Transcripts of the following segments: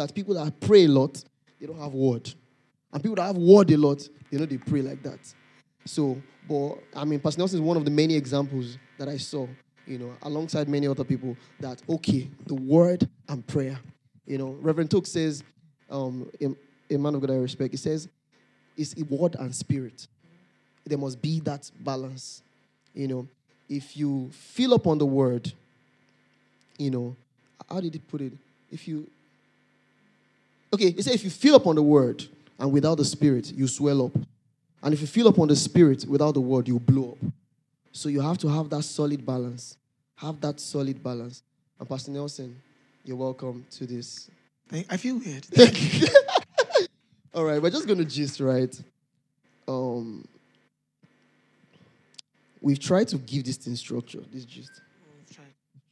that people that pray a lot, they don't have word. And people that have word a lot, you know, they pray like that. So, but I mean, Pastor Nelson is one of the many examples that I saw, you know, alongside many other people that, okay, the word and prayer. You know, Reverend Took says, um, a, a man of God I respect, he says, it's a word and spirit. There must be that balance. You know, if you fill up on the word, you know, how did he put it? If you, okay, he said, if you fill up on the word and without the spirit, you swell up. And if you fill up on the spirit without the word, you blow up. So you have to have that solid balance. Have that solid balance. And Pastor Nelson, you're welcome to this. I feel weird. Thank you. All right, we're just going to gist, right? Um, we've tried to give this thing structure, this gist.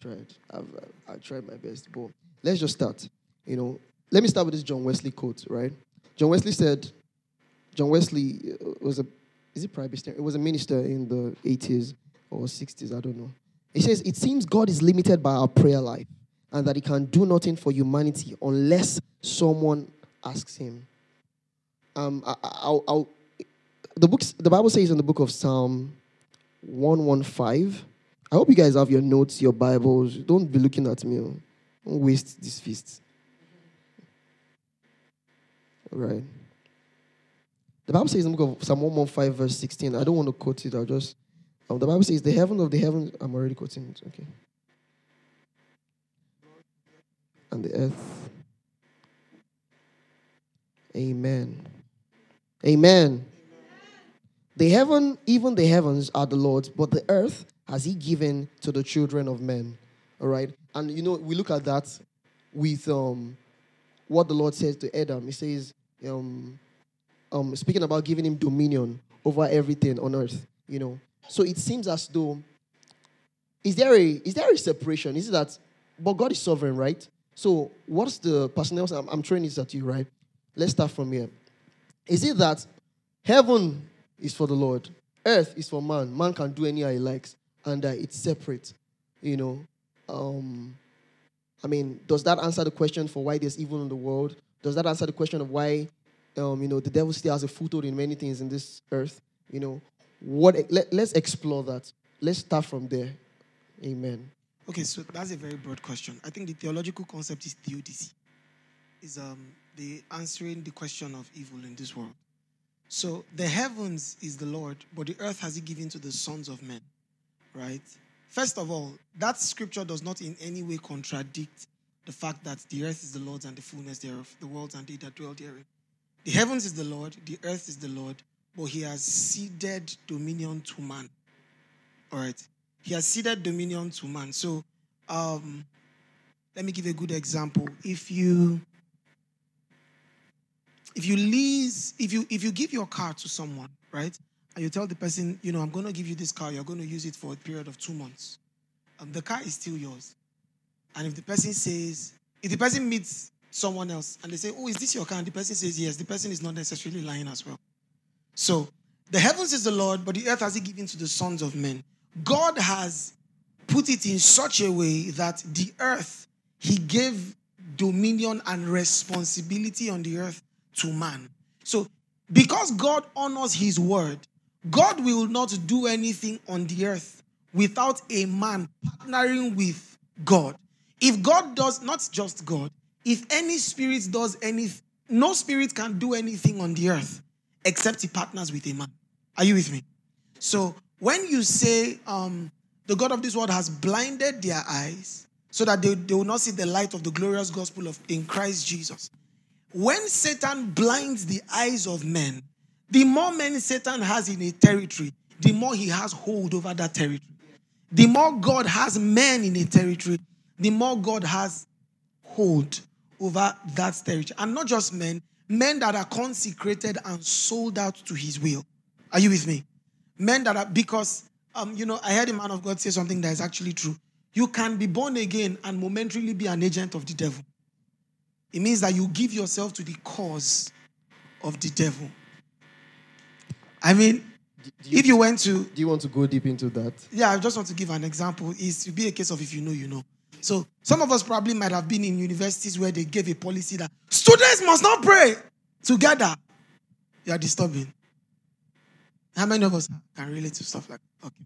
Tried. I've, I've, I've tried my best. But let's just start. You know, let me start with this John Wesley quote, right? John Wesley said, John Wesley uh, was a, is it Presbyterian? It was a minister in the 80s or 60s, I don't know. He says, It seems God is limited by our prayer life and that he can do nothing for humanity unless someone asks him. Um, I, I'll, I'll, the books, the Bible says in the book of Psalm 115. I hope you guys have your notes, your Bibles. Don't be looking at me. Oh. Don't waste this feast. Right. The Bible says in the book of Psalm 115, verse 16. I don't want to quote it. I'll just. Um, the Bible says, The heaven of the heavens. I'm already quoting it. Okay. And the earth. Amen. Amen. The heaven, even the heavens are the Lord's, but the earth has He given to the children of men. All right. And you know, we look at that with um, what the Lord says to Adam. He says, um, um, speaking about giving him dominion over everything on earth. You know, so it seems as though is there a is there a separation? Is it that? But God is sovereign, right? So what's the personnel? I'm, I'm throwing this at you, right? Let's start from here. Is it that heaven is for the Lord, earth is for man. Man can do any he likes, and uh, it's separate. You know, um, I mean, does that answer the question for why there's evil in the world? Does that answer the question of why, um, you know, the devil still has a foothold in many things in this earth? You know, what? Let, let's explore that. Let's start from there. Amen. Okay, so that's a very broad question. I think the theological concept is theodicy. Is um the answering the question of evil in this world. So the heavens is the Lord, but the earth has he given to the sons of men. Right? First of all, that scripture does not in any way contradict the fact that the earth is the Lord's and the fullness thereof, the worlds and they that dwell therein. The heavens is the Lord, the earth is the Lord, but he has ceded dominion to man. All right. He has ceded dominion to man. So um, let me give a good example. If you if you lease, if you if you give your car to someone, right, and you tell the person, you know, I'm going to give you this car, you're going to use it for a period of two months, um, the car is still yours. And if the person says, if the person meets someone else and they say, Oh, is this your car? And the person says yes, the person is not necessarily lying as well. So the heavens is the Lord, but the earth has he given to the sons of men. God has put it in such a way that the earth, he gave dominion and responsibility on the earth to man. So, because God honors his word, God will not do anything on the earth without a man partnering with God. If God does, not just God, if any spirit does anything, no spirit can do anything on the earth except he partners with a man. Are you with me? So when you say um, the God of this world has blinded their eyes so that they, they will not see the light of the glorious gospel of in Christ Jesus. When Satan blinds the eyes of men, the more men Satan has in a territory, the more he has hold over that territory. The more God has men in a territory, the more God has hold over that territory. And not just men, men that are consecrated and sold out to his will. Are you with me? Men that are, because, um, you know, I heard a man of God say something that is actually true. You can be born again and momentarily be an agent of the devil. It means that you give yourself to the cause of the devil. I mean, if you went to Do you want to go deep into that? yeah, I just want to give an example. It's to be a case of if you know, you know. So some of us probably might have been in universities where they gave a policy that students must not pray together. You are disturbing. How many of us can relate to stuff like okay?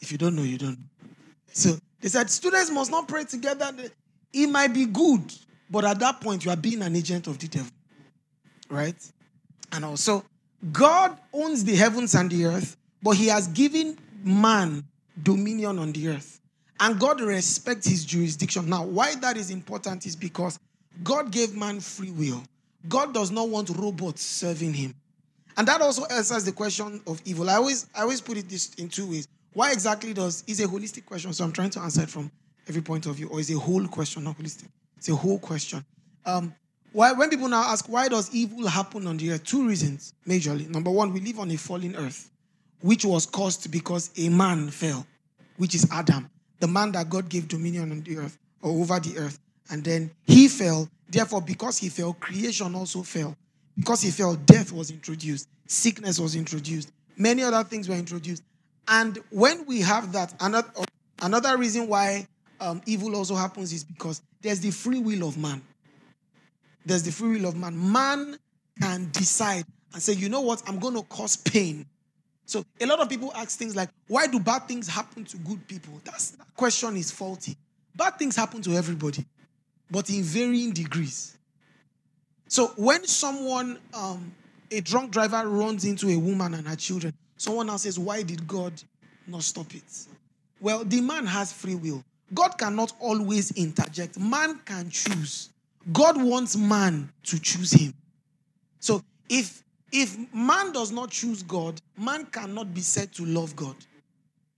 If you don't know, you don't know. So they said students must not pray together. It might be good, but at that point you are being an agent of the devil, right? And also, God owns the heavens and the earth, but He has given man dominion on the earth. And God respects his jurisdiction. Now, why that is important is because God gave man free will. God does not want robots serving him. And that also answers the question of evil. I always, I always put it this in two ways. Why exactly does is a holistic question? So I'm trying to answer it from every point of view, or is a whole question, not holistic. It's a whole question. Um, why, when people now ask why does evil happen on the earth, two reasons majorly. Number one, we live on a fallen earth, which was caused because a man fell, which is Adam, the man that God gave dominion on the earth or over the earth, and then he fell. Therefore, because he fell, creation also fell. Because he fell, death was introduced, sickness was introduced, many other things were introduced. And when we have that, another, another reason why um, evil also happens is because there's the free will of man. There's the free will of man. Man can decide and say, you know what, I'm going to cause pain. So a lot of people ask things like, why do bad things happen to good people? That's, that question is faulty. Bad things happen to everybody, but in varying degrees. So when someone, um, a drunk driver runs into a woman and her children, someone else says, why did God not stop it? Well, the man has free will. God cannot always interject. Man can choose. God wants man to choose him. So if if man does not choose God, man cannot be said to love God.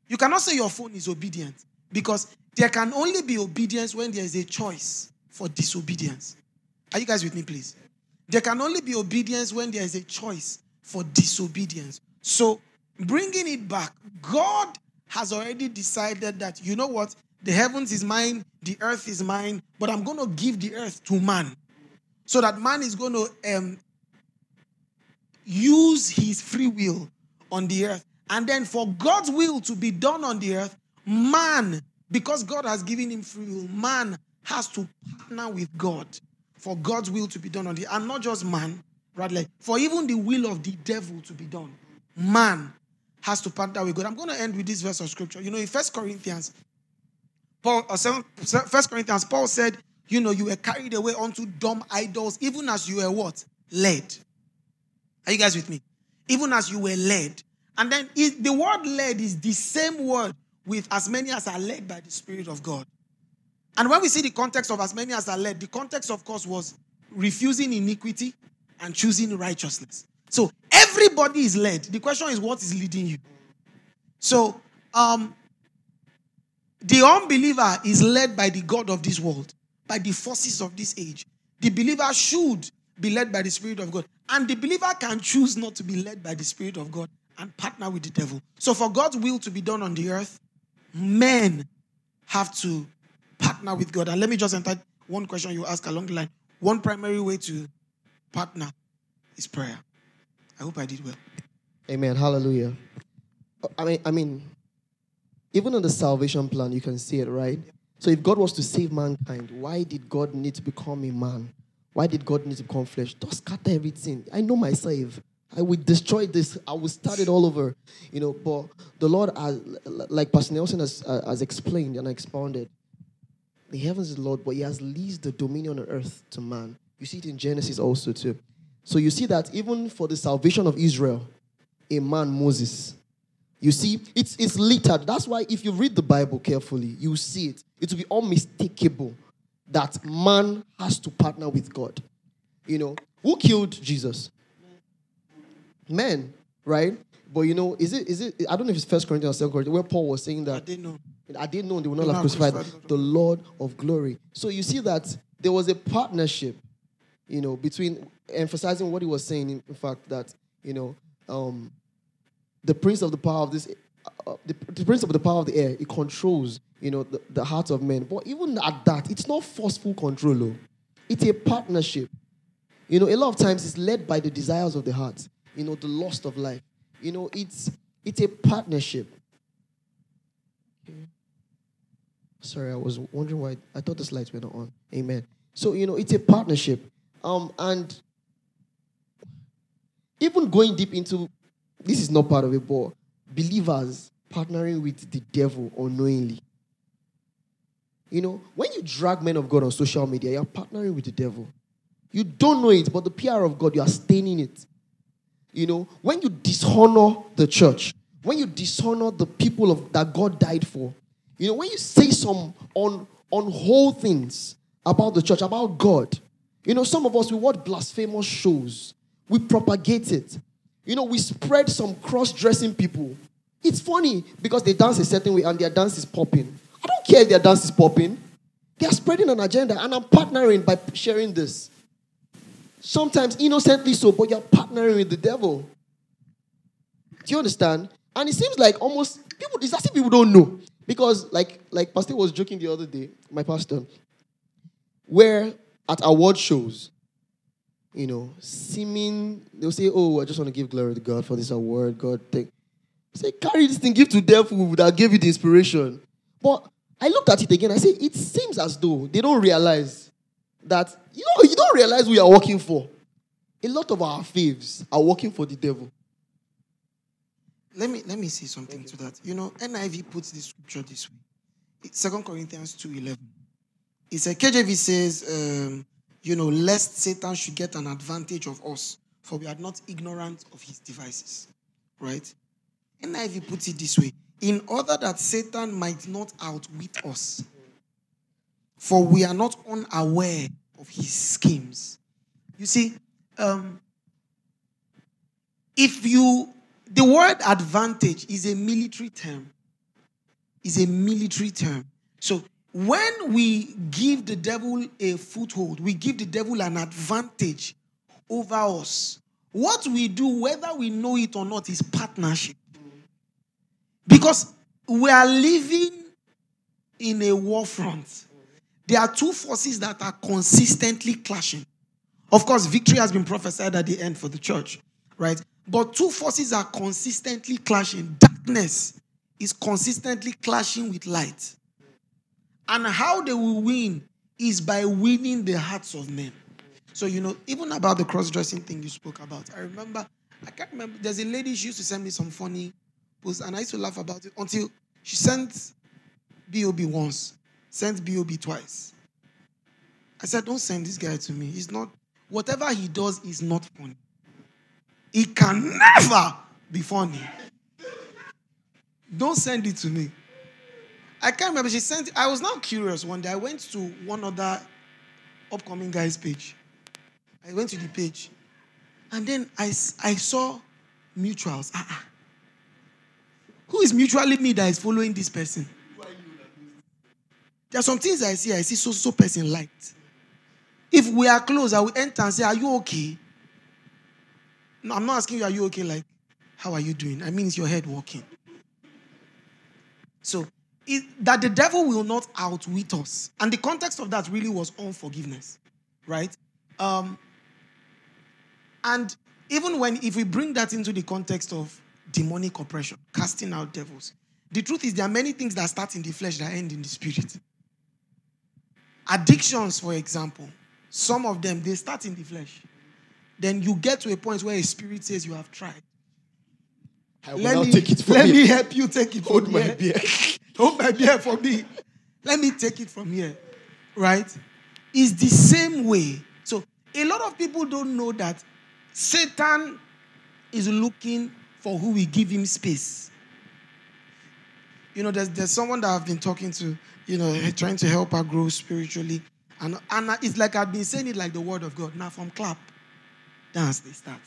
You cannot say your phone is obedient because there can only be obedience when there is a choice for disobedience. Are you guys with me, please? There can only be obedience when there is a choice for disobedience. So, bringing it back, God has already decided that, you know what? The heavens is mine, the earth is mine, but I'm going to give the earth to man. So that man is going to um, use his free will on the earth. And then for God's will to be done on the earth, man, because God has given him free will, man has to partner with God for God's will to be done on the earth. And not just man, rather, for even the will of the devil to be done. Man has to partner with God. I'm going to end with this verse of scripture. You know, in First Corinthians, Paul, uh, First Corinthians, Paul said, you know, you were carried away onto dumb idols, even as you were what? Led. Are you guys with me? Even as you were led. And then it, the word led is the same word with as many as are led by the Spirit of God. And when we see the context of as many as are led, the context, of course, was refusing iniquity and choosing righteousness. So everybody is led. The question is, what is leading you? So, um, the unbeliever is led by the God of this world, by the forces of this age. The believer should be led by the Spirit of God. And the believer can choose not to be led by the Spirit of God and partner with the devil. So, for God's will to be done on the earth, men have to partner with God. And let me just enter one question you ask along the line. One primary way to partner is prayer. I hope I did well. Amen. Hallelujah. I mean, I mean, even in the salvation plan, you can see it, right? So if God was to save mankind, why did God need to become a man? Why did God need to become flesh? Just scatter everything. I know myself. I will destroy this. I will start it all over. You know, but the Lord, has, like Pastor Nelson has, uh, has explained and expounded, the heavens is the Lord, but He has leased the dominion on earth to man. You see it in Genesis also too. So you see that even for the salvation of Israel, a man Moses. You see, it's it's littered. That's why if you read the Bible carefully, you see it. It will be unmistakable that man has to partner with God. You know, who killed Jesus? Men, right? But you know, is it is it I don't know if it's first Corinthians or second Corinthians where Paul was saying that I didn't know. I didn't know they were not have crucified the Lord of glory. So you see that there was a partnership, you know, between emphasizing what he was saying, in, fact, that, you know, um, the prince of the power of this, uh, the, the, prince of the power of the air, it controls, you know, the, the heart of men. But even at that, it's not forceful control, though. it's a partnership. You know, a lot of times it's led by the desires of the heart, you know, the lust of life. You know, it's it's a partnership. Sorry, I was wondering why I thought the slides were not on. Amen. So, you know, it's a partnership. Um, and even going deep into this is not part of it, but believers partnering with the devil unknowingly. You know, when you drag men of God on social media, you're partnering with the devil. You don't know it, but the PR of God, you are staining it. You know, when you dishonor the church, when you dishonor the people of that God died for, you know, when you say some on on whole things about the church, about God, you know, some of us we watch blasphemous shows, we propagate it. You know, we spread some cross-dressing people. It's funny because they dance a certain way and their dance is popping. I don't care if their dance is popping. They are spreading an agenda, and I'm partnering by sharing this. Sometimes innocently so, but you're partnering with the devil. Do you understand? And it seems like almost people, it's as if people don't know. Because like like Pastor was joking the other day, my pastor, where at award shows, you know, seeming they'll say, Oh, I just want to give glory to God for this award. God take say, carry this thing, give to devil that gave you the inspiration. But I looked at it again, I say, it seems as though they don't realize that you know you don't realize who you are working for. A lot of our faves are working for the devil. Let me let me say something to that. You know, NIV puts this scripture this way. It's Second Corinthians 2:11. It's a KJV says, um, you know, lest Satan should get an advantage of us, for we are not ignorant of his devices. Right? NIV puts it this way in order that Satan might not outwit us, for we are not unaware of his schemes. You see, um, if you, the word advantage is a military term, is a military term. So when we give the devil a foothold, we give the devil an advantage over us. What we do, whether we know it or not, is partnership. Because we are living in a war front. There are two forces that are consistently clashing. Of course, victory has been prophesied at the end for the church, right? But two forces are consistently clashing. Darkness is consistently clashing with light. And how they will win is by winning the hearts of men. So, you know, even about the cross dressing thing you spoke about, I remember, I can't remember, there's a lady, she used to send me some funny posts, and I used to laugh about it until she sent BOB once, sent BOB twice. I said, Don't send this guy to me. He's not, whatever he does is not funny. It can never be funny. Don't send it to me. I can't remember. She sent. I was now curious. One day, I went to one other upcoming guy's page. I went to the page, and then I, I saw mutuals. Ah, ah. Who is mutually me that is following this person? There are some things I see. I see so so person liked. If we are close, I will enter and say, "Are you okay?" No, I'm not asking you, "Are you okay?" Like, how are you doing? I mean, is your head working? So it, that the devil will not outwit us. And the context of that really was unforgiveness, right? Um, and even when, if we bring that into the context of demonic oppression, casting out devils, the truth is there are many things that start in the flesh that end in the spirit. Addictions, for example, some of them they start in the flesh. Then you get to a point where a spirit says you have tried. I will Let now me, take it from let me help you take it Hold from my here. beer. Hold my beer for me. Let me take it from here. Right? It's the same way. So a lot of people don't know that Satan is looking for who will give him space. You know, there's, there's someone that I've been talking to, you know, trying to help her grow spiritually. And, and it's like I've been saying it like the word of God. Now from clap, dance, they start.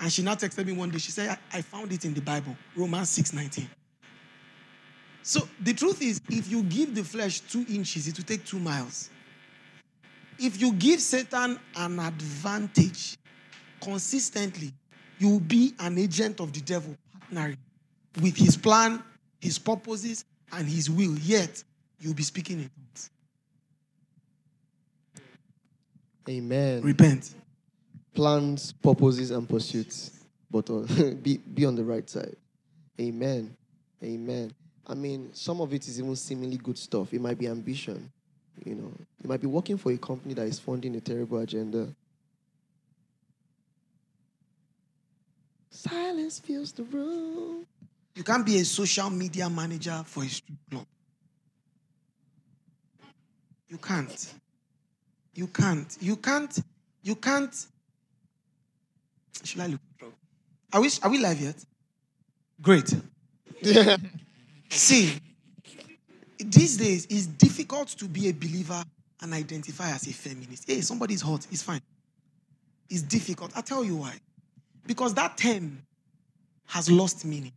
And she now texted me one day. She said, I, I found it in the Bible, Romans 6 19. So the truth is, if you give the flesh two inches, it will take two miles. If you give Satan an advantage consistently, you will be an agent of the devil, partnering with his plan, his purposes, and his will. Yet, you'll be speaking in tongues. Amen. Repent. Plans, purposes, and pursuits. But uh, be, be on the right side. Amen. Amen. I mean, some of it is even seemingly good stuff. It might be ambition. You know, you might be working for a company that is funding a terrible agenda. Silence fills the room. You can't be a social media manager for a strip club. You can't. You can't. You can't. You can't. Should I look? Are we, are we live yet? Great. See, these days it's difficult to be a believer and identify as a feminist. Hey, somebody's hot. It's fine. It's difficult. I'll tell you why. Because that term has lost meaning.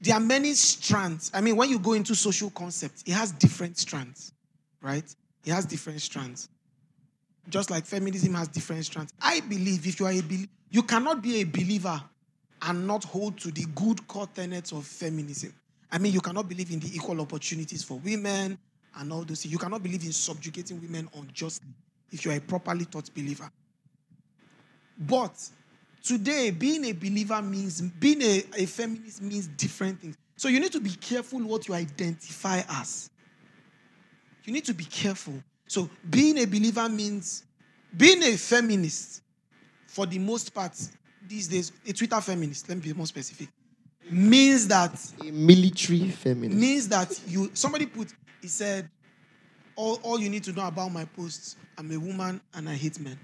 There are many strands. I mean, when you go into social concepts, it has different strands, right? It has different strands. Just like feminism has different strands. I believe if you are a believer, you cannot be a believer and not hold to the good core tenets of feminism. I mean, you cannot believe in the equal opportunities for women and all those things. You cannot believe in subjugating women unjustly if you are a properly taught believer. But today, being a believer means, being a, a feminist means different things. So you need to be careful what you identify as. You need to be careful. So being a believer means, being a feminist, for the most part, these days, a Twitter feminist, let me be more specific, means that A military feminist. means that you somebody put he said all, all you need to know about my posts i'm a woman and i hate men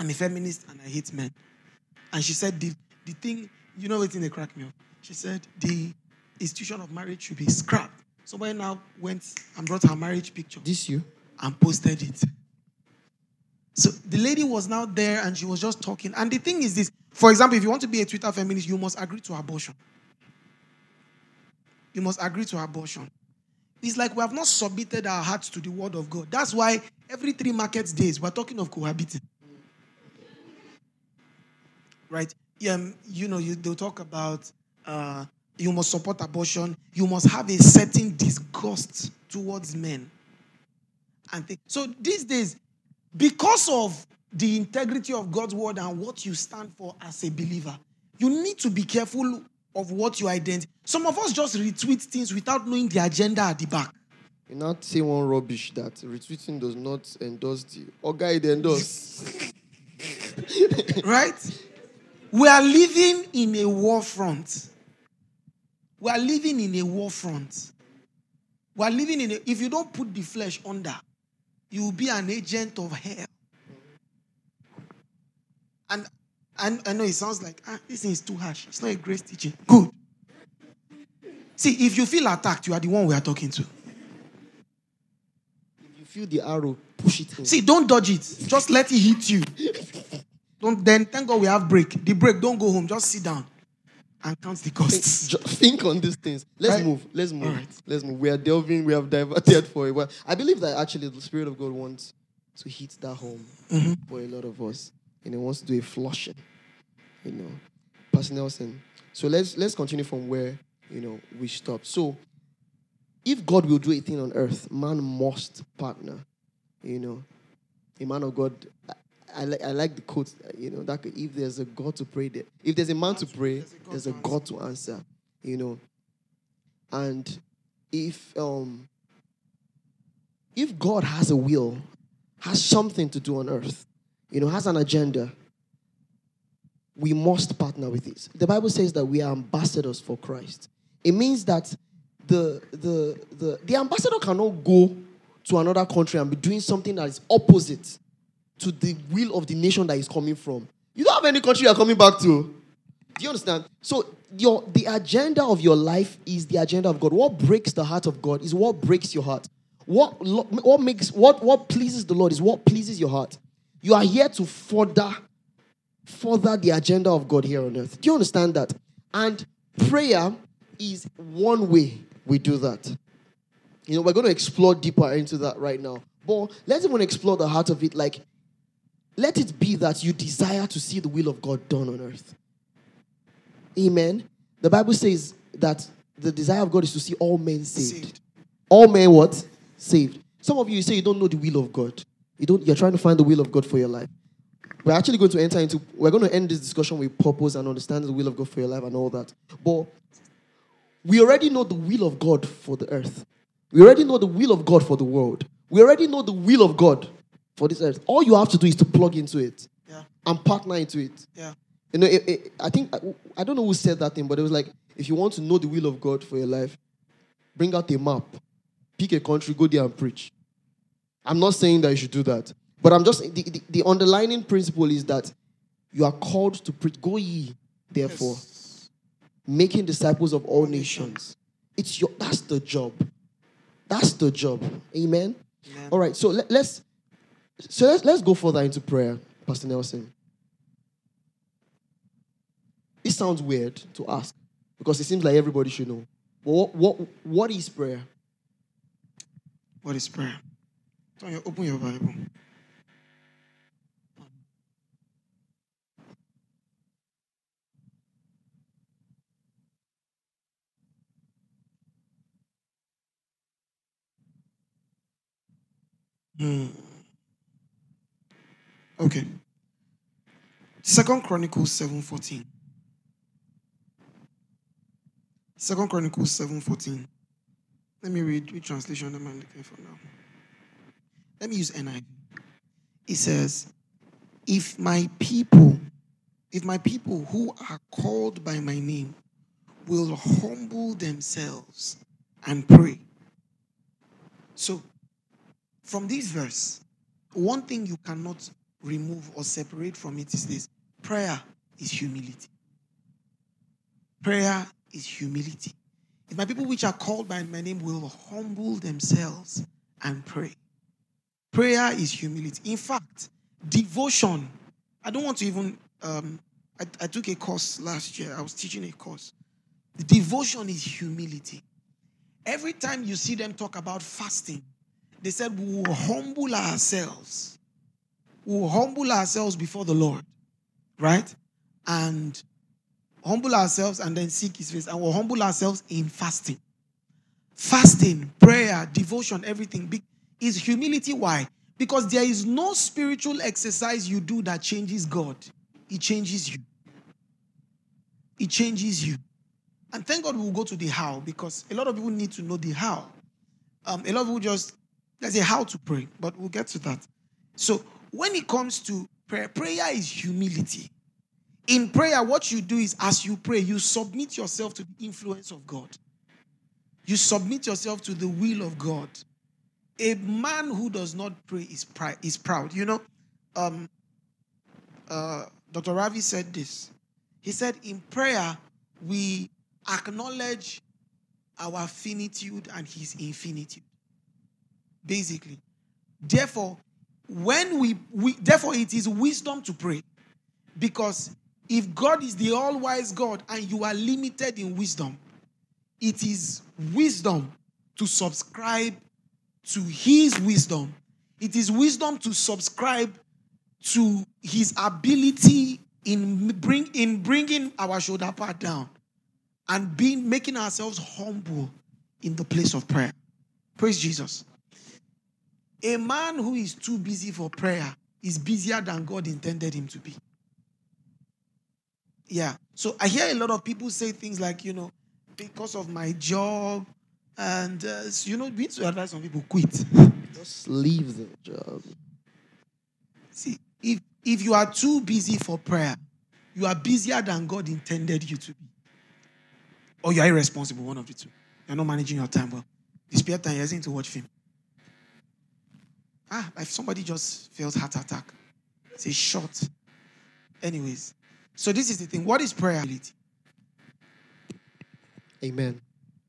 i'm a feminist and i hate men and she said the, the thing you know what's in the crack me up she said the institution of marriage should be scrapped somebody now went and brought her marriage picture This you? and posted it. So the lady was now there and she was just talking. And the thing is this for example, if you want to be a Twitter feminist, you must agree to abortion. You must agree to abortion. It's like we have not submitted our hearts to the word of God. That's why every three market days we're talking of cohabiting. Right? Um, you know, you, they'll talk about uh, you must support abortion. You must have a certain disgust towards men and think. So these days, because of the integrity of God's word and what you stand for as a believer, you need to be careful of what you identify. Some of us just retweet things without knowing the agenda at the back. You not say one rubbish that retweeting does not endorse the or guide endorse. Right? We are living in a war front. We are living in a war front. We are living in a, if you don't put the flesh under, you will be an agent of hell. And I, I know it sounds like, ah, this thing is too harsh. It's not a great teaching. Good. See, if you feel attacked, you are the one we are talking to. If you feel the arrow, push it in. See, don't dodge it. Just let it hit you. Don't then thank God we have break. The break, don't go home. Just sit down and count the costs. think on these things. Let's Right? move. Let's move. Alright. Let's move. We are delving. We have diverted for a while. I believe that actually the Spirit of God wants to hit that home Mm-hmm. for a lot of us, and He wants to do a flushing. You know, Pastor Nelson. So let's let's continue from where you know we stopped. So, if God will do a thing on earth, man must partner. You know, a man of God. I, I, like, I like the quote, you know, that if there's a God to pray, there, if there's a man to pray, there's a God to answer, you know. And if um if God has a will, has something to do on earth, you know, has an agenda, we must partner with it. The Bible says that we are ambassadors for Christ. It means that the the the, the ambassador cannot go to another country and be doing something that is opposite to the will of the nation that is coming from. You don't have any country you are coming back to. Do you understand? So your the agenda of your life is the agenda of God. What breaks the heart of God is what breaks your heart. What what makes what what pleases the Lord is what pleases your heart. You are here to further further the agenda of God here on earth. Do you understand that? And prayer is one way we do that. You know, we're going to explore deeper into that right now. But let's even explore the heart of it. Like, let it be that you desire to see the will of God done on earth. Amen. The Bible says that the desire of God is to see all men saved. Saved. All men what? Saved. Some of you say you don't know the will of God. You don't. You're trying to find the will of God for your life. We're actually going to enter into. We're going to end this discussion with purpose and understanding the will of God for your life and all that. But we already know the will of God for the earth. We already know the will of God for the world. We already know the will of God for this earth. All you have to do is to plug into it Yeah. and partner into it. Yeah. You know, it, it, I think I don't know who said that thing, but it was like if you want to know the will of God for your life, bring out a map, pick a country, go there and preach. I'm not saying that you should do that, but I'm just the, the, the underlining principle is that you are called to preach. Go ye, therefore, Yes. making disciples of all nations. It's your that's the job. That's the job. Amen. Amen. All right, so let, let's so let's let's go further into prayer, Pastor Nelson. It sounds weird to ask because it seems like everybody should know. But what what, what is prayer? What is prayer? Open your Bible. Hmm. Okay. Second Chronicles 7:14. Second Chronicles 7:14. Let me read which translation am I'm looking for now. Let me use NIV. It says, If my people, if my people who are called by my name will humble themselves and pray. So, from this verse, one thing you cannot remove or separate from it is this prayer is humility. Prayer is humility. If my people which are called by my name will humble themselves and pray. Prayer is humility. In fact, devotion. I don't want to even. Um, I, I took a course last year. I was teaching a course. The devotion is humility. Every time you see them talk about fasting, they said we will humble ourselves. We will humble ourselves before the Lord, right? And humble ourselves and then seek his face and we'll humble ourselves in fasting. Fasting prayer devotion everything is humility. Why? Because there is no spiritual exercise you do that changes god. It changes you. It changes you. And thank god we'll go to the how because a lot of people need to know the how. Um, a lot of people just let's say how to pray but we'll get to that. So when it comes to prayer prayer is humility in prayer, what you do is as you pray, you submit yourself to the influence of God. You submit yourself to the will of God. A man who does not pray is, is proud. You know, um, uh, Dr. Ravi said this. He said, In prayer, we acknowledge our finitude and his infinitude. Basically. Therefore, when we, we therefore it is wisdom to pray. Because if God is the all wise God and you are limited in wisdom, it is wisdom to subscribe to his wisdom. It is wisdom to subscribe to his ability in, bring, in bringing our shoulder part down and being making ourselves humble in the place of prayer. Praise Jesus. A man who is too busy for prayer is busier than God intended him to be. Yeah. So I hear a lot of people say things like, you know, because of my job, and uh, you know, we need to advise some people quit. Just leave the job. See, if if you are too busy for prayer, you are busier than God intended you to be, or you are irresponsible. One of the two. You're not managing your time well. The spare time you're to watch film. Ah, if somebody just feels heart attack, it's a shot. Anyways, so this is the thing. What is prayer? Amen.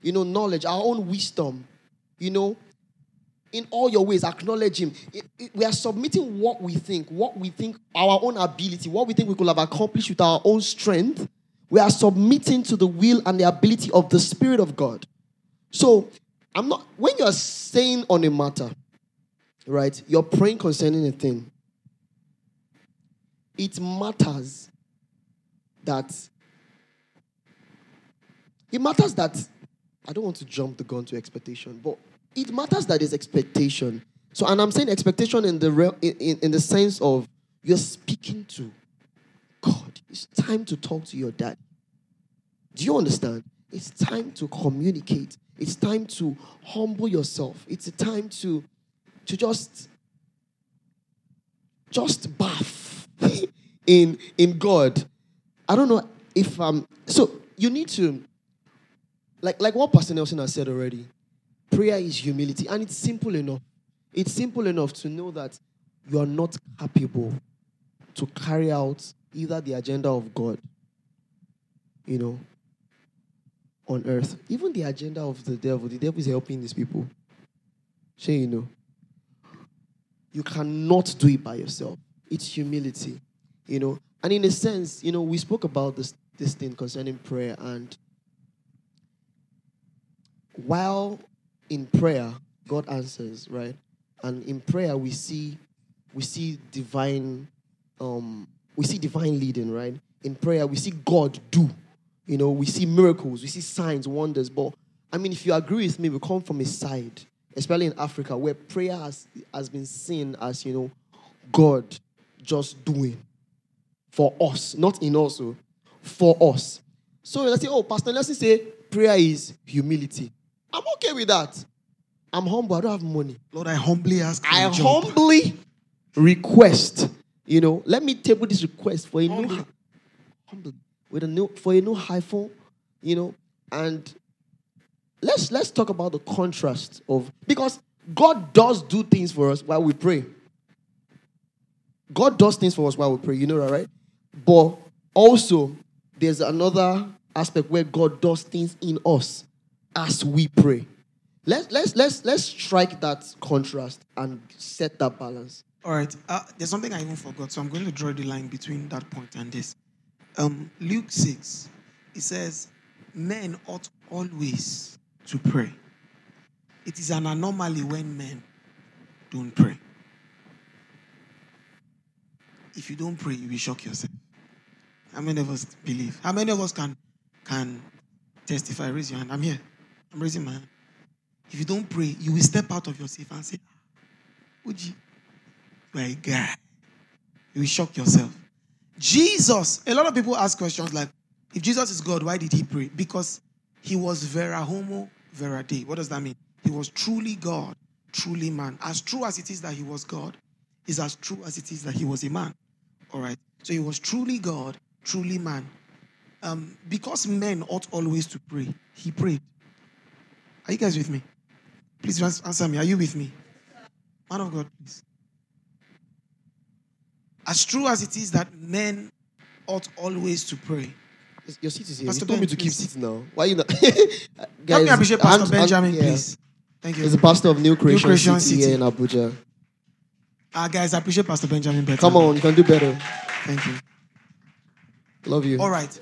You know, knowledge, our own wisdom. You know, in all your ways, acknowledge Him. It- it- we are submitting what we think, what we think, our own ability, what we think we could have accomplished with our own strength. We are submitting to the will and the ability of the Spirit of God. So, I'm not, when you're saying on a matter, right, you're praying concerning a thing, it matters that it matters that I don't want to jump the gun to expectation, but it matters that there's expectation. So, and I'm saying expectation in the real, in, in, the sense of you're speaking to God. It's time to talk to your dad. Do you understand? It's time to communicate. It's time to humble yourself. It's a time to to just just bath in in God. I don't know if um so you need to like like what Pastor Nelson has said already. Prayer is humility, and it's simple enough. It's simple enough to know that you are not capable to carry out either the agenda of God, you know, on earth, even the agenda of the devil. The devil is helping these people. Sure, you know. You cannot do it by yourself. It's humility, you know. And in a sense, you know, we spoke about this this thing concerning prayer, and while in prayer, God answers, right? And in prayer, we see we see divine um we see divine leading, right? In prayer, we see God do. You know, we see miracles, we see signs, wonders. But I mean, if you agree with me, we come from a side, especially in Africa, where prayer has, has been seen as, you know, God just doing for us, not in us, oh, for us. So let's say, oh, Pastor, let's say prayer is humility. I'm okay with that. I'm humble. I don't have money. Lord, I humbly ask I job. humbly request, you know, let me table this request for a new, Humbly. humbly, with a new for a new iPhone, you know, and let's let's talk about the contrast of because God does do things for us while we pray. God does things for us while we pray, you know that, right? But also, there's another aspect where God does things in us as we pray. Let's let's let's let's strike that contrast and set that balance. All right. Uh, there's something I even forgot, so I'm going to draw the line between that point and this. Um, Luke 6, it says, Men ought always to pray. It is an anomaly when men don't pray. If you don't pray, you will shock yourself. How many of us believe? How many of us can can testify? Raise your hand. I'm here. I'm raising my hand. If you don't pray, you will step out of yourself and say, ah, Uji, you a guy. You will shock yourself. Jesus, a lot of people ask questions like, if Jesus is God, why did he pray? Because he was vera homo, vera de. What does that mean? He was truly God, truly man. As true as it is that he was God, is as true as it is that he was a man. All right. So he was truly God, truly man. Um, because men ought always to pray, he prayed. Are you guys with me? Please answer me. Are you with me? Man of God, please. As true as it is that men ought always to pray, Your seat is here. Pastor you told me Ben, to keep please. sitting now. Why you not? help me appreciate Pastor hand- Benjamin, yeah. please. Thank you. He's the pastor of New Creation, Creation City, City. here in Abuja. Ah, guys, I appreciate Pastor Benjamin better. Come on, you can do better. Thank you. Love you. All right.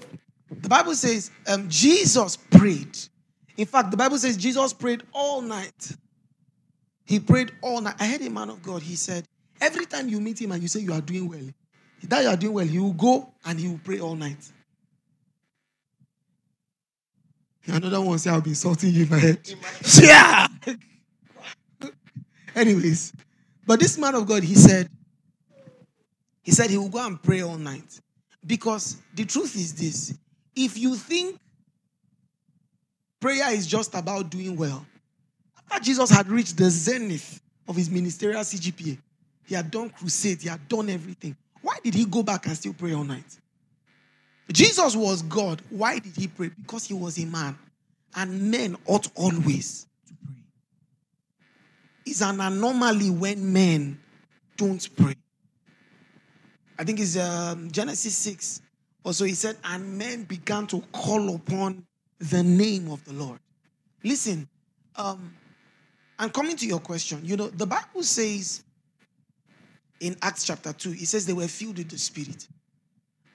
The Bible says um, Jesus prayed. In fact, the Bible says Jesus prayed all night. He prayed all night. I heard a man of God. He said, every time you meet him and you say you are doing well, that you are doing well, he will go and he will pray all night. Another one say, I'll be insulting you in my head. Yeah. Anyways, but this man of God, he said, he said he will go and pray all night. Because the truth is this if you think prayer is just about doing well, after Jesus had reached the zenith of his ministerial CGPA, he had done crusade, he had done everything. Why did he go back and still pray all night? Jesus was God. Why did he pray? Because he was a man. And men ought always to pray. It's an anomaly when men don't pray. I think it's um, Genesis 6. Also, he said, and men began to call upon the name of the Lord. Listen, um, and coming to your question, you know, the Bible says in Acts chapter 2, it says they were filled with the Spirit.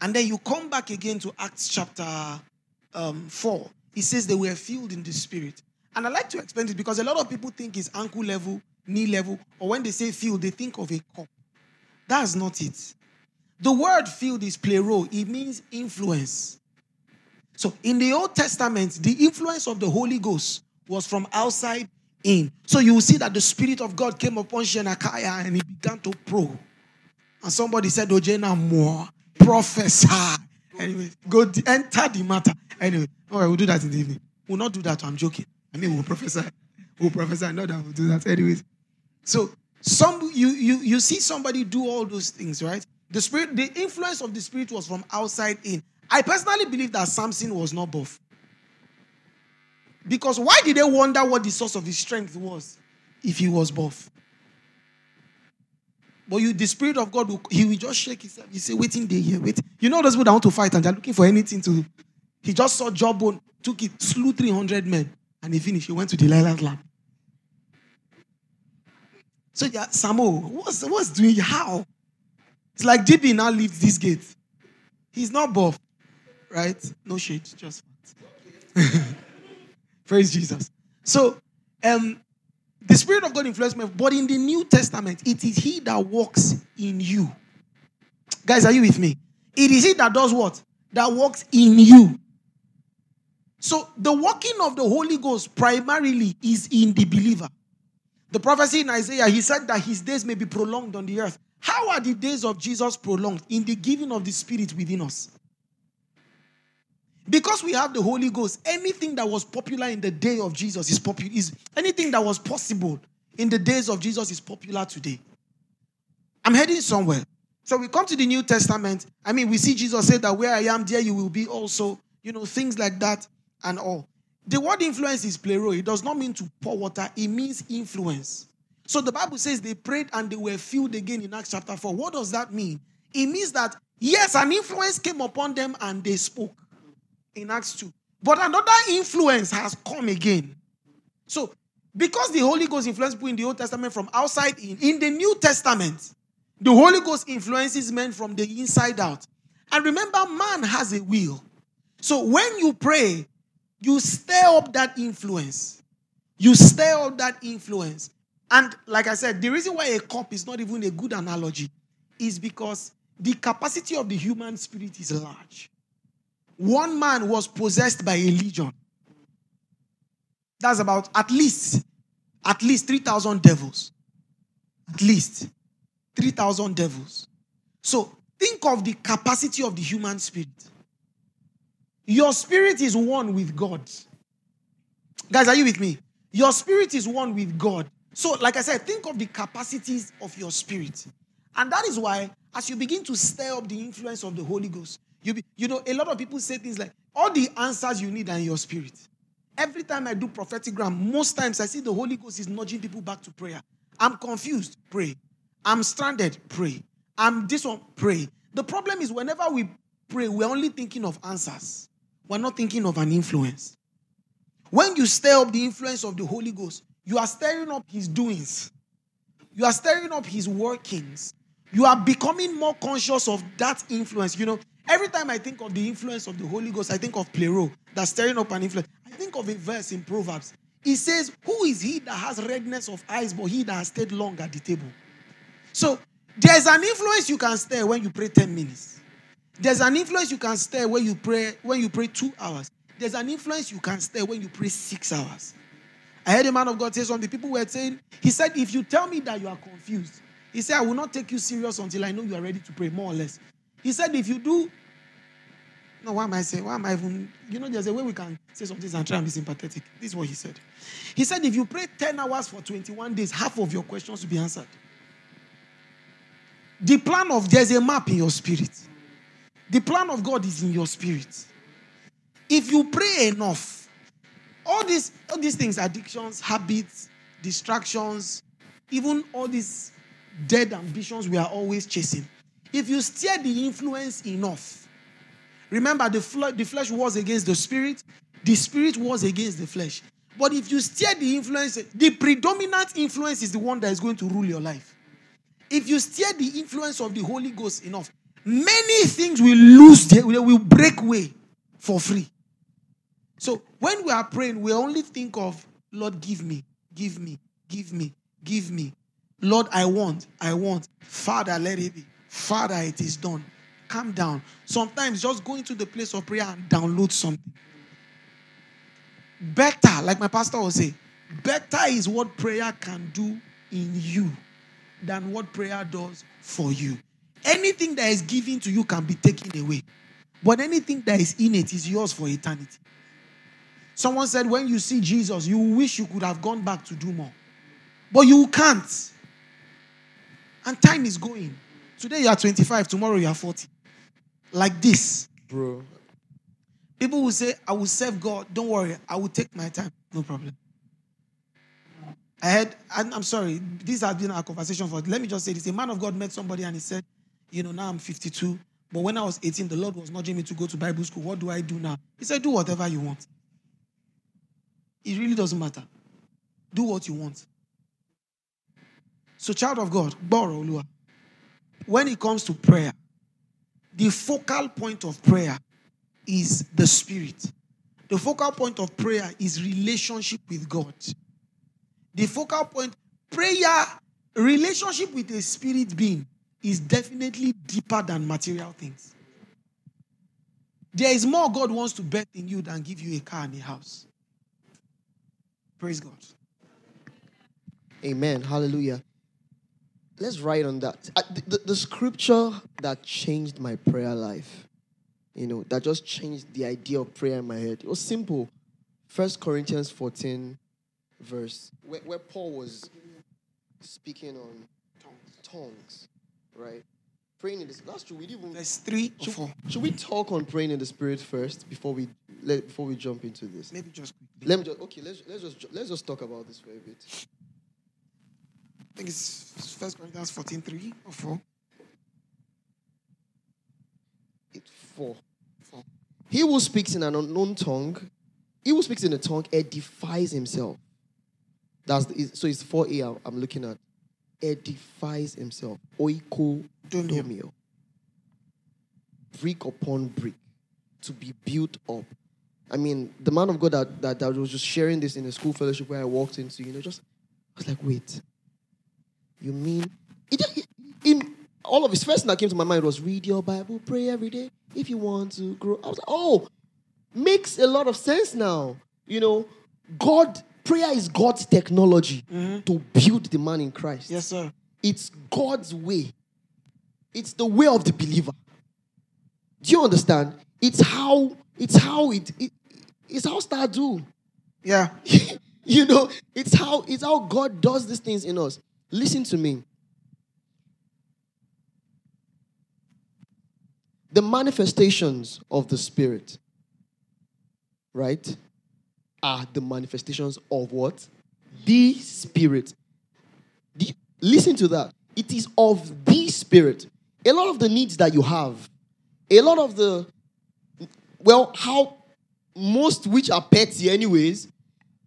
And then you come back again to Acts chapter um, 4, He says they were filled in the Spirit. And I like to explain it because a lot of people think it's ankle level, knee level, or when they say filled, they think of a cup. That's not it. The word filled is plero, it means influence. So in the Old Testament, the influence of the Holy Ghost was from outside, in. So you will see that the Spirit of God came upon Shenaniah and he began to pro. And somebody said, Ojena more, prophesy. Anyway, go d- enter the matter. Anyway, all right, we'll do that in the evening. We'll not do that. I'm joking. I mean, we'll prophesy. We'll prophesy. Not that we'll do that. Anyways, so some you you you see somebody do all those things, right? The spirit, the influence of the spirit was from outside in. I personally believe that Samson was not buff. Because why did they wonder what the source of his strength was if he was buff? But you, the spirit of God, will, he will just shake himself. He say, "Waiting there, here, wait." You know those people that want to fight and they're looking for anything to. He just saw Jawbone, took it, slew three hundred men, and he finished. He went to Delilah's lamp. So yeah, Samo, what's what's doing? How? It's like DB now leaves this gate. He's not buff, right? No shade, just. Praise Jesus. So, um, the Spirit of God influenced me, but in the New Testament, it is He that walks in you. Guys, are you with me? It is He that does what? That works in you. So, the working of the Holy Ghost primarily is in the believer. The prophecy in Isaiah, he said that his days may be prolonged on the earth. How are the days of Jesus prolonged? In the giving of the Spirit within us. Because we have the Holy Ghost, anything that was popular in the day of Jesus is popular. Is anything that was possible in the days of Jesus is popular today. I'm heading somewhere. So we come to the New Testament. I mean, we see Jesus say that where I am, there you will be also. You know, things like that and all. The word influence is plero. It does not mean to pour water, it means influence. So the Bible says they prayed and they were filled again in Acts chapter 4. What does that mean? It means that, yes, an influence came upon them and they spoke in Acts 2. But another influence has come again. So, because the Holy Ghost influenced people in the Old Testament from outside in, in the New Testament, the Holy Ghost influences men from the inside out. And remember, man has a will. So when you pray, you stir up that influence. You stir up that influence. And like I said, the reason why a cup is not even a good analogy is because the capacity of the human spirit is large. One man was possessed by a legion. That's about at least, at least 3,000 devils. At least 3,000 devils. So think of the capacity of the human spirit. Your spirit is one with God. Guys, are you with me? Your spirit is one with God. So, like I said, think of the capacities of your spirit. And that is why, as you begin to stir up the influence of the Holy Ghost, you, be, you know, a lot of people say things like, all the answers you need are in your spirit. Every time I do prophetic gram, most times I see the Holy Ghost is nudging people back to prayer. I'm confused, pray. I'm stranded, pray. I'm this one, pray. The problem is whenever we pray, we're only thinking of answers. We're not thinking of an influence. When you stir up the influence of the Holy Ghost, you are stirring up his doings. You are stirring up his workings. You are becoming more conscious of that influence. You know, every time I think of the influence of the Holy Ghost, I think of plero, that's stirring up an influence. I think of a verse in Proverbs. It says, Who is he that has redness of eyes, but he that has stayed long at the table? So there's an influence you can stir when you pray 10 minutes. There's an influence you can stir when you pray when you pray two hours. There's an influence you can stir when you pray six hours. I heard a man of God say something. People were saying, he said, if you tell me that you are confused, he said, I will not take you serious until I know you are ready to pray, more or less. He said, if you do, no, why am I saying, why am I even, you know, there's a way we can say something and try and be sympathetic. This is what he said. He said, if you pray 10 hours for 21 days, half of your questions will be answered. The plan of, there's a map in your spirit. The plan of God is in your spirit. If you pray enough, all these, all these things, addictions, habits, distractions, even all these dead ambitions we are always chasing. If you steer the influence enough, remember the, fle- the flesh was against the spirit, the spirit was against the flesh. But if you steer the influence, the predominant influence is the one that is going to rule your life. If you steer the influence of the Holy Ghost enough, many things will lose, they will break way for free. So when we are praying, we only think of, Lord, give me, give me, give me, give me. Lord, I want, I want. Father, let it be. Father, it is done. Calm down. Sometimes just go into the place of prayer and download something. Better, like my pastor will say, better is what prayer can do in you than what prayer does for you. Anything that is given to you can be taken away, but anything that is in it is yours for eternity. Someone said, when you see Jesus, you wish you could have gone back to do more, but you can't. And time is going. Today you are 25, tomorrow you are 40. Like this. Bro. People will say, I will serve God. Don't worry, I will take my time. No problem. I had, I'm, I'm sorry, this has been our conversation for, let me just say this. A man of God met somebody and he said, You know, now I'm 52, but when I was 18, the Lord was nudging me to go to Bible school. What do I do now? He said, Do whatever you want. It really doesn't matter. Do what you want. So, child of God, borrow, Olua. When it comes to prayer, the focal point of prayer is the spirit. The focal point of prayer is relationship with God. The focal point, prayer, relationship with a spirit being is definitely deeper than material things. There is more God wants to bet in you than give you a car and a house. Praise God. Amen. Hallelujah. Let's write on that. Uh, the, the, the scripture that changed my prayer life, you know, that just changed the idea of prayer in my head. It was simple. First Corinthians 14, verse, where, where Paul was speaking on tongues, right? Praying in this. That's true. We didn't even. 3 or Should, 4. should we talk on praying in the spirit first before we let, before we jump into this? Maybe just quickly. Let me just okay. Let's let's just let's just talk about this for a bit. I think it's First Corinthians 14 3 or 4. It's four. Four. He who speaks in an unknown tongue, he who speaks in a tongue edifies himself. That's the, so it's 4a I'm- looking at. Edifies himself. Oiko domio. Brick upon brick to be built up. I mean, the man of God that, that, that was just sharing this in a school fellowship where I walked into, you know, just I was like, wait, you mean in all of his first thing that came to my mind was read your Bible, pray every day if you want to grow. I was like, oh, makes a lot of sense now. You know, God, prayer is God's technology mm-hmm. to build the man in Christ. Yes, sir. It's God's way. It's the way of the believer. Do you understand? It's how it's how it, it it's how star do. Yeah. you know, it's how it's how God does these things in us. Listen to me. The manifestations of the Spirit, right, are the manifestations of what? The Spirit. The- listen to that. It is of the Spirit. A lot of the needs that you have, a lot of the, well, how most which are petty, anyways,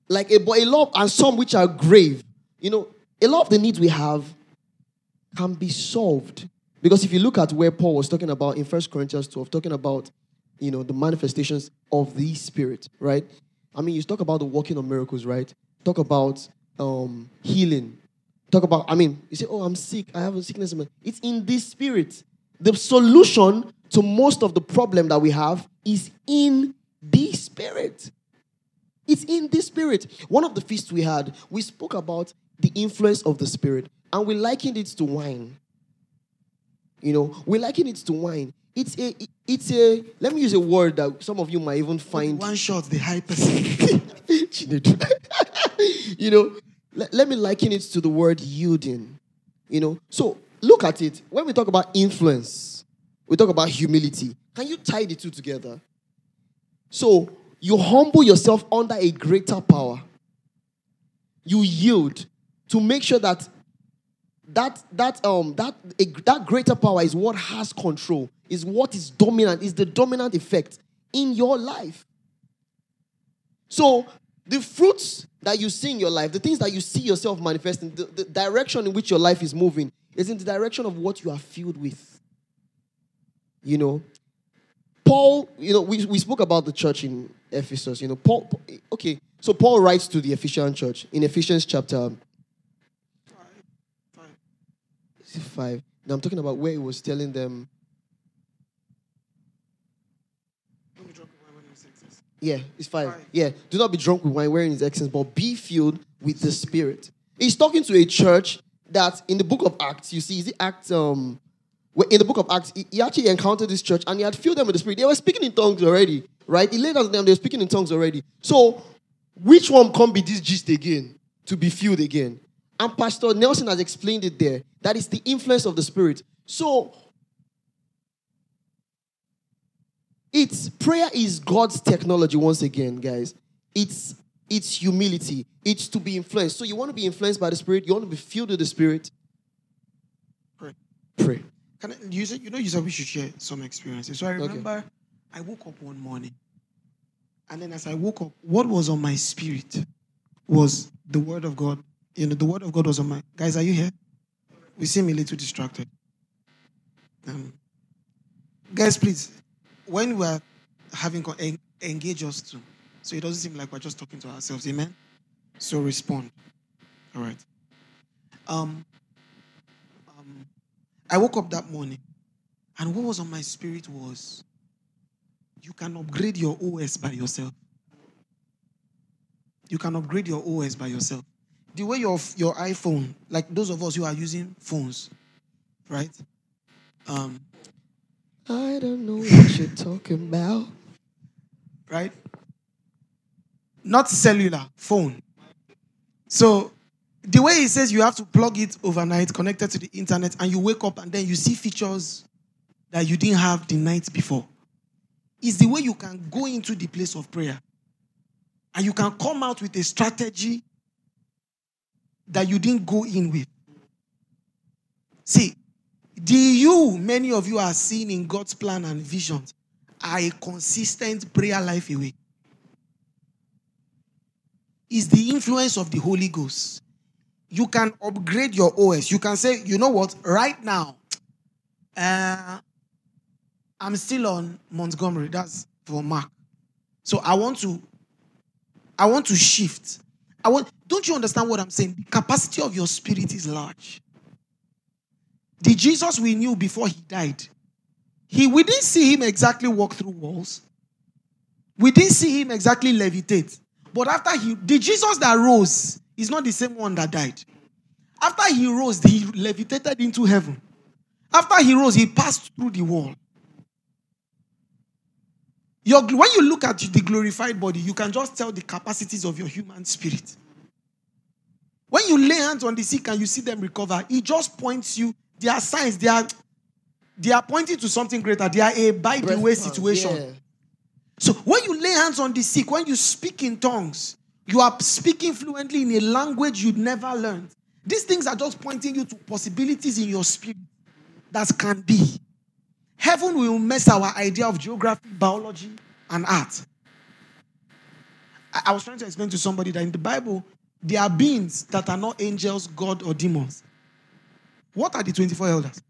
like a, a lot, and some which are grave. You know, a lot of the needs we have can be solved. Because if you look at where Paul was talking about in First Corinthians 12, talking about, you know, the manifestations of the Spirit, right? I mean, you talk about the working of miracles, right? Talk about um, healing. Talk about, I mean, you say, oh, I'm sick. I have a sickness. It's in this spirit. The solution to most of the problem that we have is in the spirit. It's in the spirit. One of the feasts we had, we spoke about the influence of the spirit and we liken it to wine. You know, we liken it to wine. It's a, it's a, let me use a word that some of you might even find. One shot, the high person. You know, let, let me liken it to the word yielding. You know, so look at it. When we talk about influence, we talk about humility. Can you tie the two together? So you humble yourself under a greater power. You yield to make sure that that that um that that greater power is what has control, is what is dominant, is the dominant effect in your life. So the fruits that you see in your life, the things that you see yourself manifesting, the, the direction in which your life is moving, is in the direction of what you are filled with. You know, Paul, you know, we, we spoke about the church in Ephesus. You know, Paul, okay, so Paul writes to the Ephesian church in Ephesians chapter is it five. Now I'm talking about where he was telling them, Don't be drunk when you say this. Yeah, it's five. Five. Yeah, do not be drunk with wine wherein is excess, but be filled with the Spirit. He's talking to a church that in the book of Acts, you see, is it Acts? Um, in the book of Acts, he, actually encountered this church and he had filled them with the Spirit. They were speaking in tongues already, right? He laid on them, they were speaking in tongues already. So, which one can be this gist again to be filled again? And Pastor Nelson has explained it there. That is the influence of the Spirit. So, it's prayer is God's technology once again, guys. It's it's humility. It's to be influenced. So you want to be influenced by the Spirit. You want to be filled with the Spirit. Pray. Pray. Can I, you said you know you said we should share some experiences. So I Okay. remember I woke up one morning, and then as I woke up, what was on my spirit was the word of God. You know, the word of God was on my guys. Are you here? We seem a little distracted. Um, guys, please, when we are having en- engage us too, so it doesn't seem like we're just talking to ourselves. Amen. So respond. All right. Um. Um. I woke up that morning, and what was on my spirit was you can upgrade your OS by yourself. You can upgrade your OS by yourself. The way your, your iPhone, like those of us who are using phones, right? Um, I don't know what you're talking about. right? Not cellular, phone. So the way it says you have to plug it overnight, connected to the internet, and you wake up and then you see features that you didn't have the night before. Is the way you can go into the place of prayer and you can come out with a strategy that you didn't go in with. See, the you many of you are seeing in God's plan and visions are a consistent prayer life away. Is the influence of the Holy Ghost. You can upgrade your OS. You can say, you know what, right now, uh, I'm still on Montgomery. That's for Mark. So I want to, I want to shift. I want. Don't you understand what I'm saying? The capacity of your spirit is large. The Jesus we knew before he died, he we didn't see him exactly walk through walls. We didn't see him exactly levitate. But after he, the Jesus that rose is not the same one that died. After he rose, he levitated into heaven. After he rose, he passed through the wall. Your, when you look at the glorified body, you can just tell the capacities of your human spirit. When you lay hands on the sick and you see them recover, it just points you. They are signs. They are they are pointing to something greater. They are a by the way situation. Yeah. So when you lay hands on the sick, when you speak in tongues, you are speaking fluently in a language you'd never learned. These things are just pointing you to possibilities in your spirit that can be. Heaven will mess our idea of geography, biology, and art. I, I was trying to explain to somebody that in the Bible, there are beings that are not angels, God, or demons. What are the 24 elders?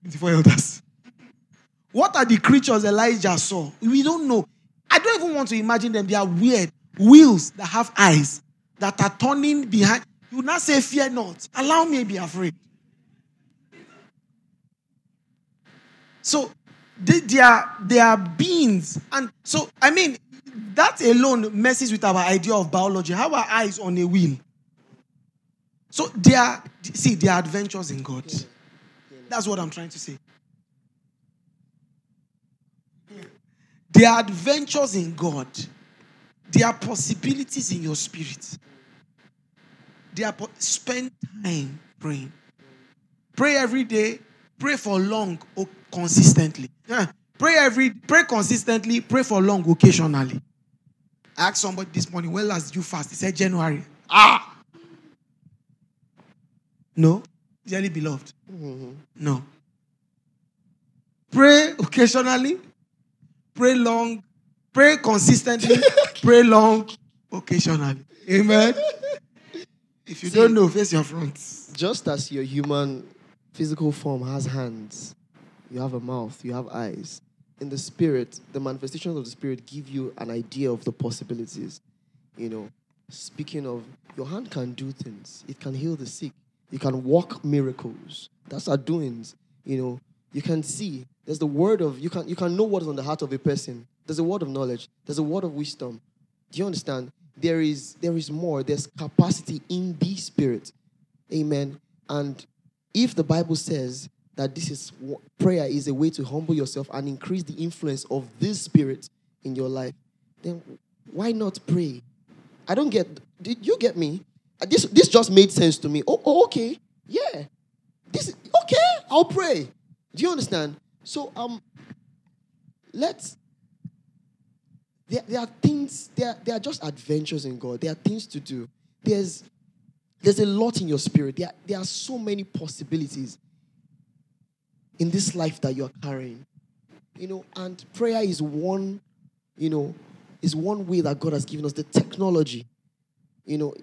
24 elders. What are the creatures Elijah saw? We don't know. I don't even want to imagine them. They are weird wheels that have eyes that are turning behind. You not say, Fear not. Allow me to be afraid. So they, they are they are beings, and so I mean that alone messes with our idea of biology. How are eyes on a wheel? So they are see they are adventures in God. That's what I'm trying to say. There are adventures in God. There are possibilities in your spirit. There are po- spend time praying. Pray every day. Pray for long, consistently. Yeah. Pray every, pray consistently. Pray for long, occasionally. I asked somebody this morning, when last did you fast? He said January. Ah. No, dearly beloved. No. Pray occasionally. Pray long. Pray consistently. pray long occasionally. Amen. If you See- don't know, face your front. Just as your human physical form has hands, you have a mouth, you have eyes. In the spirit, the manifestations of the spirit give you an idea of the possibilities. You know, speaking of, your hand can do things. It can heal the sick. You can walk miracles. That's our doings. You know, you can see. There's the word of you can you can know what is on the heart of a person There's a word of knowledge. There's a word of wisdom. Do you understand? There is there is more. There's capacity in the spirit. Amen. And if the Bible says that this is prayer is a way to humble yourself and increase the influence of this spirit in your life, then why not pray? I don't get did you get me? Uh, this this just made sense to me. Oh, oh okay. Yeah. This okay, I'll pray. Do you understand? So um let's there, there are things, there, there are just adventures in God. There are things to do. There's there's a lot in your spirit. There, there are so many possibilities in this life that you're carrying. You know, and prayer is one, you know, is one way that God has given us the technology, you know,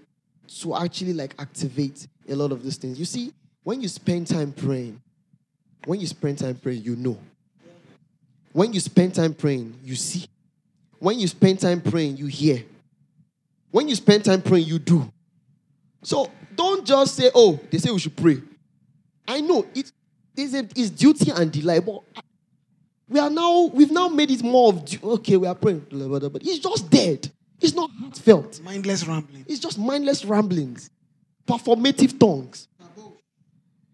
to actually like activate a lot of these things. You see, when you spend time praying, when you spend time praying, you know. When you spend time praying, you see. When you spend time praying, you hear. When you spend time praying, you do. So don't just say, oh, they say we should pray. I know it is a, it's duty and delight, but we are now, we've now made it more of, okay, we are praying, but it's just dead. It's not heartfelt. Mindless rambling. It's just mindless ramblings, performative tongues.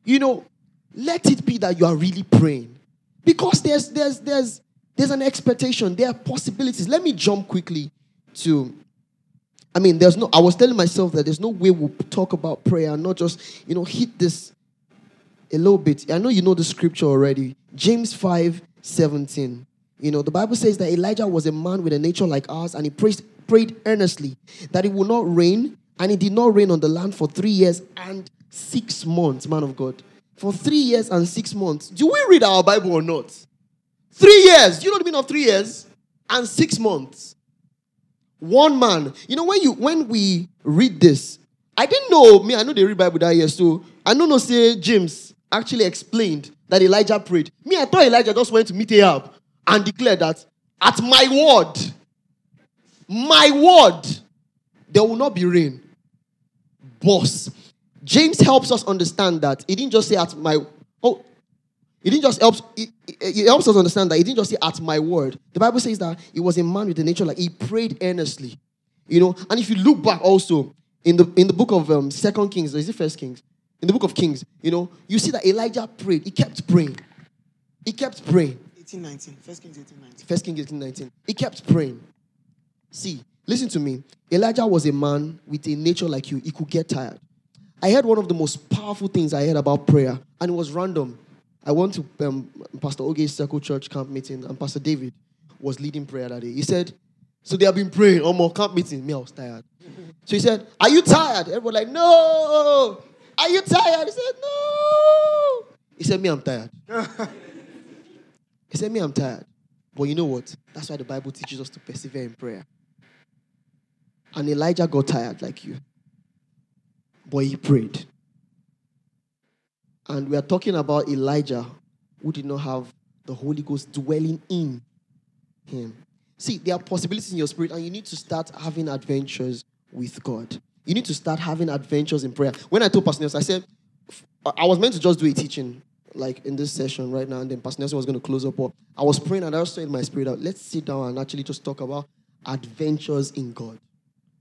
You know, let it be that you are really praying. Because there's there's there's there's an expectation, there are possibilities. Let me jump quickly to I mean, there's no I was telling myself that there's no way we'll talk about prayer and not just, you know, hit this a little bit. I know you know the scripture already. James 5 17. You know, the Bible says that Elijah was a man with a nature like ours, and he prayed, prayed earnestly that it would not rain, and it did not rain on the land for three years and six months, man of God. For three years and six months. Do we read our Bible or not? Three years. Do you know the meaning of three years? And six months. One man. You know, when you when we read this, I didn't know, me, I know they read Bible that year, so I know, say James actually explained that Elijah prayed. Me, I thought Elijah just went to meet Ahab and declared that at my word, my word, there will not be rain. Boss. James helps us understand that he didn't just say at my oh, he didn't just help. It, helps us understand that he didn't just say at my word. The Bible says that he was a man with a nature like he prayed earnestly, you know. And if you look back also in the in the book of um, Second Kings, is it First Kings? In the book of Kings, you know, you see that Elijah prayed. He kept praying. He kept praying. 1819. First Kings 1819. First Kings 1819. He kept praying. See, listen to me. Elijah was a man with a nature like you. He could get tired. I heard one of the most powerful things I heard about prayer, and it was random. I went to um, Pastor Oge's Circle Church camp meeting, and Pastor David was leading prayer that day. He said, So they have been praying on more camp meeting. Me, I was tired. So he said, Are you tired? Everyone like, No. Are you tired? He said, No. He said, Me, I'm tired. he said, Me, I'm tired. But you know what? That's why the Bible teaches us to persevere in prayer. And Elijah got tired like you. But he prayed. And we are talking about Elijah who did not have the Holy Ghost dwelling in him. See, there are possibilities in your spirit, and you need to start having adventures with God. You need to start having adventures in prayer. When I told Pastor Nelson, I said, I was meant to just do a teaching like in this session right now, and then Pastor Nelson was going to close up. But I was praying, and I also in my spirit out, let's sit down and actually just talk about adventures in God.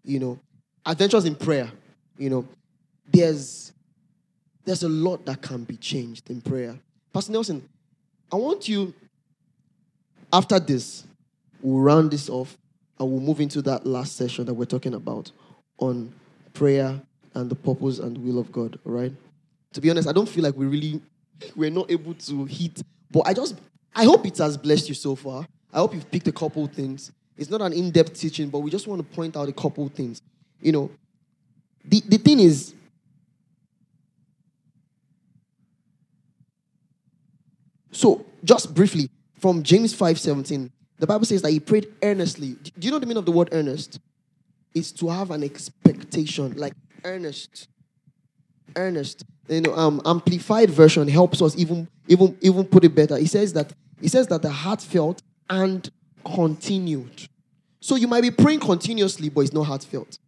You know, adventures in prayer. You know, there's there's a lot that can be changed in prayer. Pastor Nelson, I want you, after this, we'll round this off and we'll move into that last session that we're talking about on prayer and the purpose and will of God, all right? To be honest, I don't feel like we really, we're not able to hit, but I just, I hope it has blessed you so far. I hope you've picked a couple things. It's not an in depth teaching, but we just want to point out a couple things. You know, the, the thing is, So, just briefly, from James 5 17, the Bible says that he prayed earnestly. Do you know the meaning of the word earnest? It's to have an expectation, like earnest. Earnest. You know, um, amplified version helps us even even even put it better. He says that he says that the heartfelt and continued. So you might be praying continuously, but it's not heartfelt.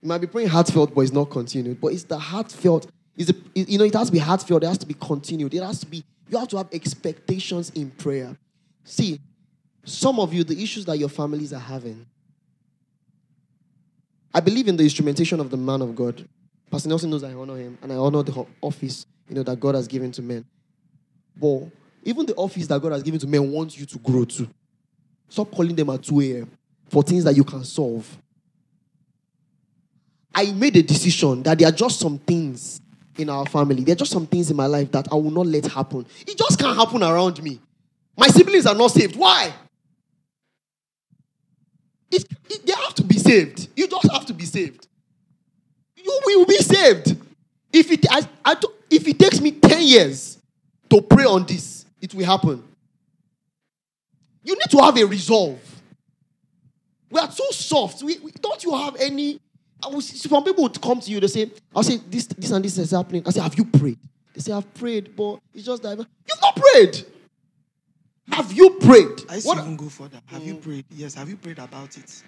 You might be praying heartfelt, but it's not continued. But it's the heartfelt. Is you know it has to be heartfelt. It has to be continued. It has to be you have to have expectations in prayer. See, Some of you, the issues that your families are having. I believe in the instrumentation of the man of God. Pastor Nelson knows I honor him and I honor the office, you know, that God has given to men. But even the office that God has given to men wants you to grow too. Stop calling them at 2 a.m. for things that you can solve. I made a decision that there are just some things in our family. There are just some things in my life that I will not let happen. It just can't happen around me. My siblings are not saved. Why? It, it, they have to be saved. You just have to be saved. You will be saved. If it, I, I, if it takes me 10 years to pray on this, it will happen. You need to have a resolve. We are so soft. We, we don't you have any I was, some people would come to you, they say, I'll say, this, this and this is happening. I say, Have you prayed? They say, I've prayed, but it's just that you've not prayed. Have you prayed? I used what? even go further. Have mm. you prayed? Yes. Have you prayed about it?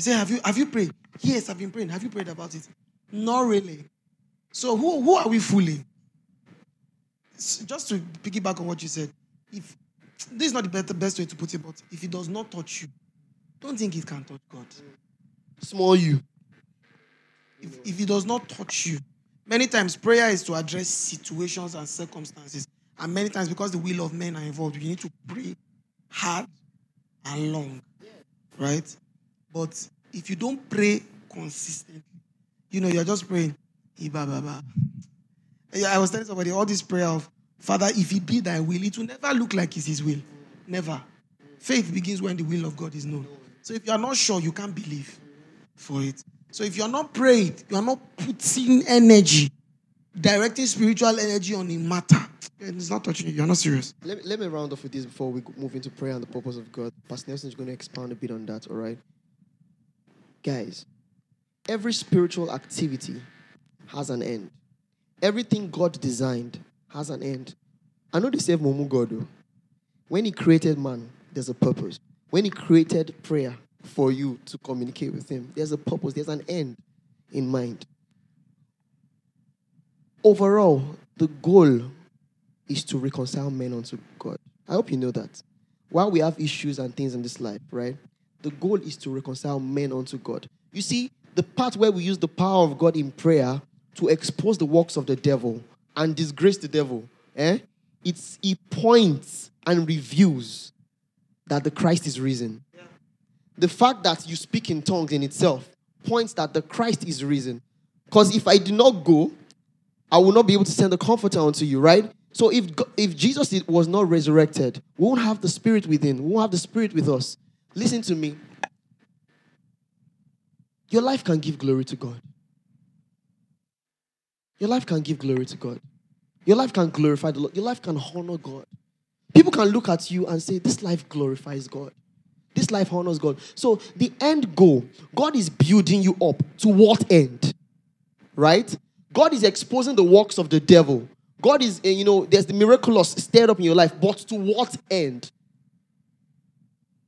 He said, Have you have you prayed? Yes, I've been praying. Have you prayed about it? Not really. So who, who are we fooling? Just to piggyback on what you said, if this is not the best, best way to put it, but if it does not touch you, don't think it can touch God small you. If, if it does not touch you, many times prayer is to address situations and circumstances. And many times, because the will of men are involved, you need to pray hard and long. Right? But if you don't pray consistently, you know, you're just praying. Eh, eh, I was telling somebody all this prayer of Father, if it be thy will, it will never look like it's his will. Never. Faith begins when the will of God is known. So if you are not sure, you can't believe for it. So if you're not praying, you are not putting energy, directing spiritual energy on a matter, and it's not touching you. You're not serious. Let me, let me round off with this before we move into prayer and the purpose of God. Pastor Nelson is going to expand a bit on that, all right? Guys, every spiritual activity has an end. Everything God designed has an end. I know they say Momu God. Oh. When He created man, there's a purpose. When He created prayer, for you to communicate with Him. There's a purpose, there's an end in mind. Overall, the goal is to reconcile men unto God. I hope you know that. While we have issues and things in this life, right? The goal is to reconcile men unto God. You see, the part where we use the power of God in prayer to expose the works of the devil and disgrace the devil, eh? It's it points and reveals that the Christ is risen the fact that you speak in tongues in itself points that the Christ is risen. Because if I do not go, I will not be able to send the comforter unto you, right? So if if Jesus was not resurrected, we won't have the spirit within. We won't have the spirit with us. Listen to me. Your life can give glory to God. Your life can give glory to God. Your life can glorify the Lord. Your life can honor God. People can look at you and say, This life glorifies God. This life honors God. So the end goal, God is building you up. To what end? Right? God is exposing the works of the devil. God is, eh, you know, there's the miraculous stirred up in your life, but to what end?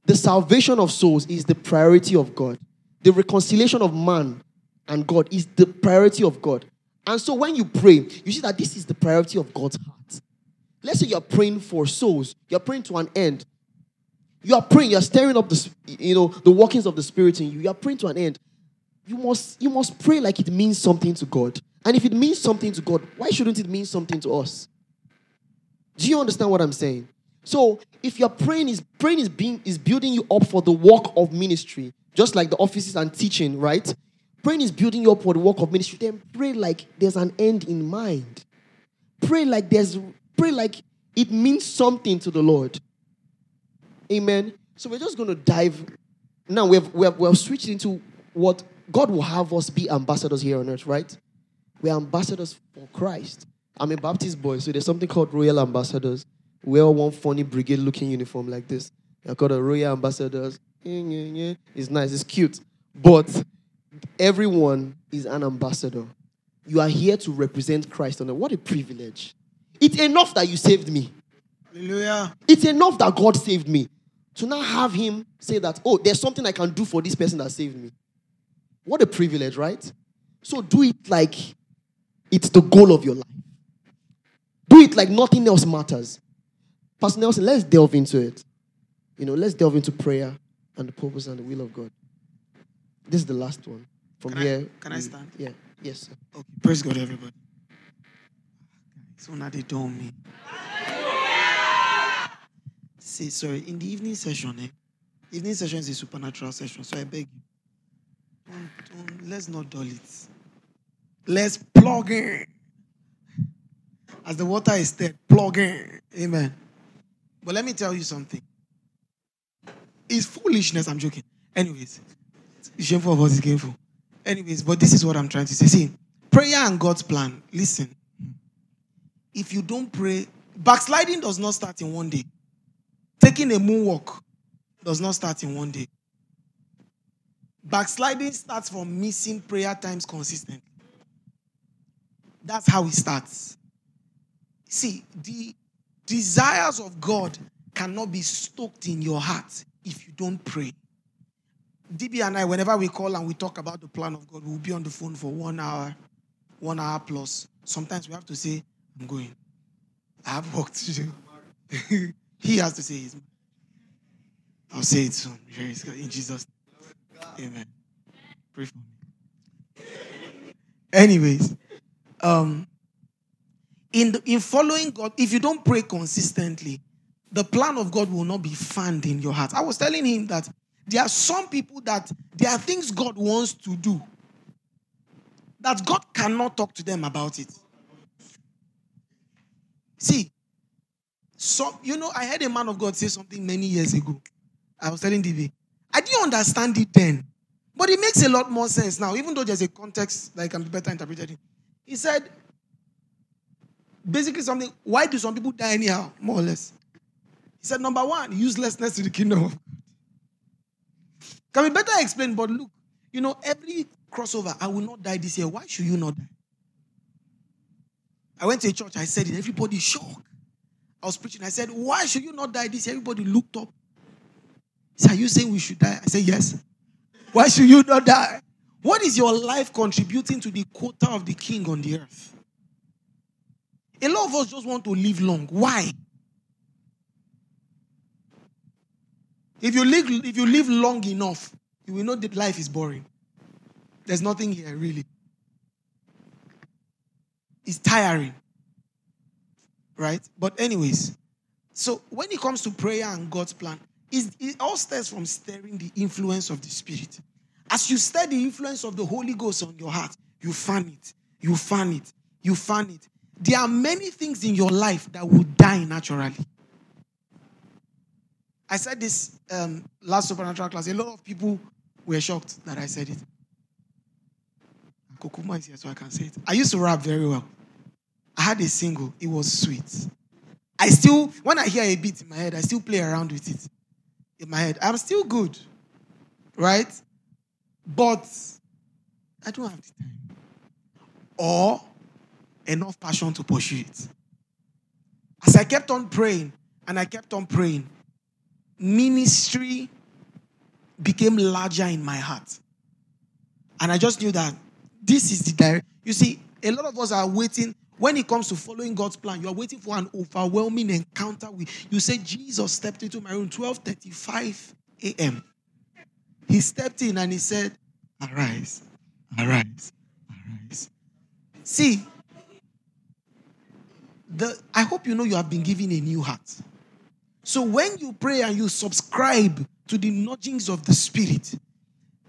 The salvation of souls is the priority of God. The reconciliation of man and God is the priority of God. And so when you pray, you see that this is the priority of God's heart. Let's say you're praying for souls, you're praying to an end. You are praying, you are stirring up the you know the workings of the spirit in you. You are praying to an end. You must you must pray like it means something to God. And if it means something to God, why shouldn't it mean something to us? Do you understand what I'm saying? So if your praying is praying is being is building you up for the work of ministry, just like the offices and teaching, right? Praying is building you up for the work of ministry. Then pray like there's an end in mind. Pray like there's pray like it means something to the Lord. Amen. So we're just going to dive. Now we've, we've, we've switched into what God will have us be ambassadors here on earth, right? We're ambassadors for Christ. I'm a Baptist boy, so there's something called royal ambassadors. We all one funny brigade looking uniform like this. They're called a royal ambassadors. It's nice, it's cute. But everyone is an ambassador. You are here to represent Christ on earth. What a privilege. It's enough that you saved me. Hallelujah. It's enough that God saved me. To now have him say that, oh, there's something I can do for this person that saved me. What a privilege, right? So do it like it's the goal of your life. Do it like nothing else matters. Pastor Nelson, let's delve into it. you know, let's delve into prayer and the purpose and the will of God. This is the last one. From Can I- here. can I stand? Yeah. Yes, sir. Okay, praise God, everybody. So now they don't me. See, sorry, in the evening session, eh? Evening session is a supernatural session, so I beg you. Don't, don't, let's not dull it. Let's plug in. As the water is stirred, plug in. Amen. But let me tell you something. It's foolishness, I'm joking. Anyways, it's shameful of what is gainful. Anyways, but this is what I'm trying to say. See, prayer and God's plan. Listen, if you don't pray, backsliding does not start in one day. Taking a moonwalk does not start in one day. Backsliding starts from missing prayer times consistently. That's how it starts. See, the desires of God cannot be stoked in your heart if you don't pray. DB and I, whenever we call and we talk about the plan of God, we'll be on the phone for one hour, one hour plus. Sometimes we have to say, I'm going. I have work to do. he has to say his. I'll say it soon. In Jesus' name. Amen. Pray for me. Anyways, um, in the, in following God, if you don't pray consistently, the plan of God will not be found in your heart. I was telling him that there are some people that there are things God wants to do that God cannot talk to them about it. See, some you know, I heard a man of God say something many years ago. I was telling DV, I didn't understand it then, but it makes a lot more sense now, even though there's a context that can be better interpreted. in. He said, basically something. Why do some people die anyhow, more or less? He said, number one, uselessness to the kingdom. Can be better explained, but look, you know, every crossover, I will not die this year. Why should you not die? I went to a church, I said it, everybody shocked. I was preaching, I said, Why should you not die this year? Everybody looked up. He said, Are you saying we should die? I said, Yes. Why should you not die? What is your life contributing to the quota of the king on the earth? A lot of us just want to live long. Why? If you live, if you live long enough, you will know that life is boring. There's nothing here really. It's tiring. Right? But anyways, so when it comes to prayer and God's plan, it all stems from stirring the influence of the Spirit. As you stir the influence of the Holy Ghost on your heart, you fan it, you fan it, you fan it. There are many things in your life that will die naturally. I said this um, last supernatural class. A lot of people were shocked that I said it. Kokuma is here, so I can say it. I used to rap very well. I had a single, it was sweet. I still, when I hear a beat in my head, I still play around with it in my head. I'm still good, right? But I don't have the time or enough passion to pursue it. As I kept on praying and I kept on praying, ministry became larger in my heart. And I just knew that this is the direct. You see, a lot of us are waiting. When it comes to following God's plan, you are waiting for an overwhelming encounter with. You say Jesus stepped into my room 12:35 a.m. He stepped in and he said, "Arise, arise, arise." See, the I hope you know you have been given a new heart. So when you pray and you subscribe to the nudgings of the Spirit,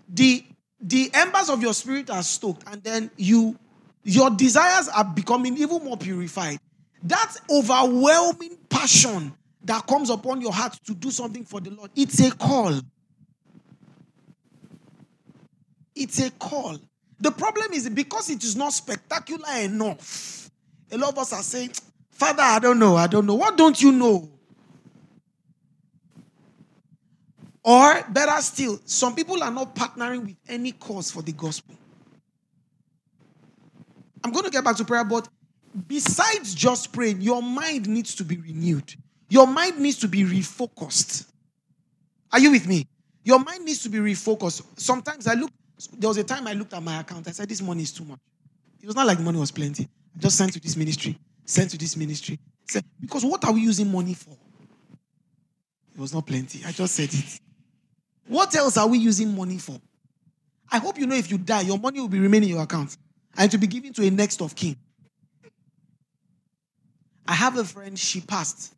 the the embers of your spirit are stoked, and then you your desires are becoming even more purified. That overwhelming passion that comes upon your heart to do something for the Lord, it's a call. It's a call. The problem is because it is not spectacular enough. A lot of us are saying, Father, I don't know, I don't know. What don't you know? Or better still, some people are not partnering with any cause for the gospel. I'm going to get back to prayer, but besides just praying, your mind needs to be renewed. Your mind needs to be refocused. Are you with me? Your mind needs to be refocused. Sometimes I look, there was a time I looked at my account. I said, This money is too much. It was not like the money was plenty. I just sent to this ministry, sent to this ministry. Said, because what are we using money for? It was not plenty. I just said it. What else are we using money for? I hope you know if you die, your money will be remaining in your account and to be given to a next of kin. I have a friend, she passed.